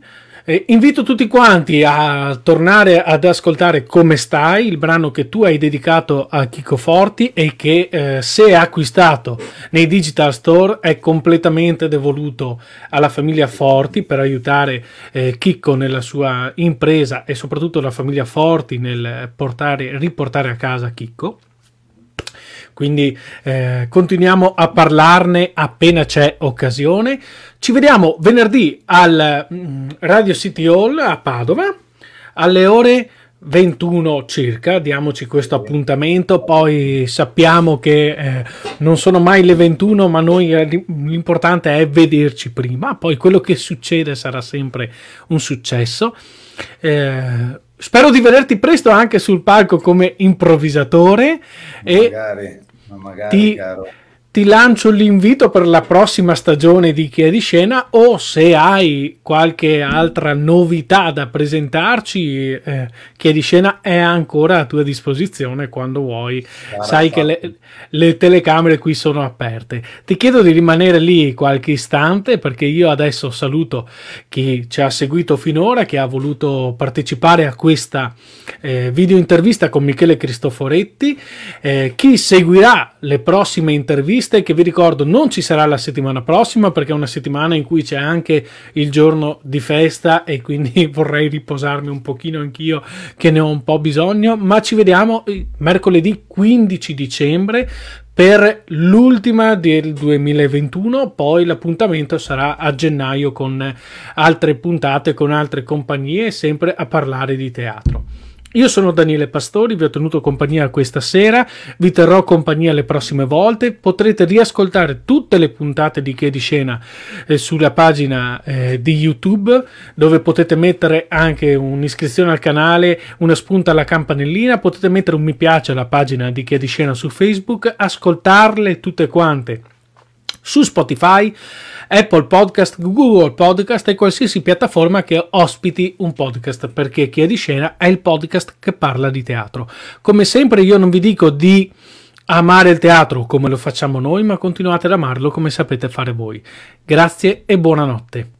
Eh, invito tutti quanti a tornare ad ascoltare Come stai, il brano che tu hai dedicato a Chico Forti e che eh, se acquistato nei digital store è completamente devoluto alla famiglia Forti per aiutare eh, Chicco nella sua impresa e soprattutto la famiglia Forti nel portare, riportare a casa Chicco. Quindi eh, continuiamo a parlarne appena c'è occasione. Ci vediamo venerdì al mm, Radio City Hall a Padova alle ore 21 circa, diamoci questo appuntamento, poi sappiamo che eh, non sono mai le 21, ma noi eh, l'importante è vederci prima, poi quello che succede sarà sempre un successo. Eh, spero di vederti presto anche sul palco come improvvisatore Magari. e ti, ti lancio l'invito per la prossima stagione di Chi è di scena o se hai qualche altra novità da presentarci, eh, Chi è di scena è ancora a tua disposizione quando vuoi. Cara, Sai che le, le, telecamere qui sono aperte. Ti chiedo di rimanere lì qualche istante perché io adesso saluto chi ci ha seguito finora, che ha voluto partecipare a questa eh, video intervista con Michele Cristoforetti. Eh, chi seguirà le prossime interviste interviste che vi ricordo non ci sarà la settimana prossima perché è una settimana in cui c'è anche il giorno di festa e quindi vorrei riposarmi un pochino anch'io che ne ho un po' bisogno, ma ci vediamo mercoledì 15 dicembre per l'ultima del 2021, poi l'appuntamento sarà a gennaio con altre puntate, con altre compagnie, sempre a parlare di teatro. Io sono Daniele Pastori, vi ho tenuto compagnia questa sera, vi terrò compagnia le prossime volte, potrete riascoltare tutte le puntate di Che di Scena eh, sulla pagina eh, di YouTube dove potete mettere anche un'iscrizione al canale, una spunta alla campanellina, potete mettere un mi piace alla pagina di Che di Scena su Facebook, ascoltarle tutte quante su Spotify, Apple Podcast, Google Podcast e qualsiasi piattaforma che ospiti un podcast, perché Chi è di scena è il podcast che parla di teatro. Come sempre io non vi dico di amare il teatro come lo facciamo noi, ma continuate ad amarlo come sapete fare voi. Grazie e buonanotte.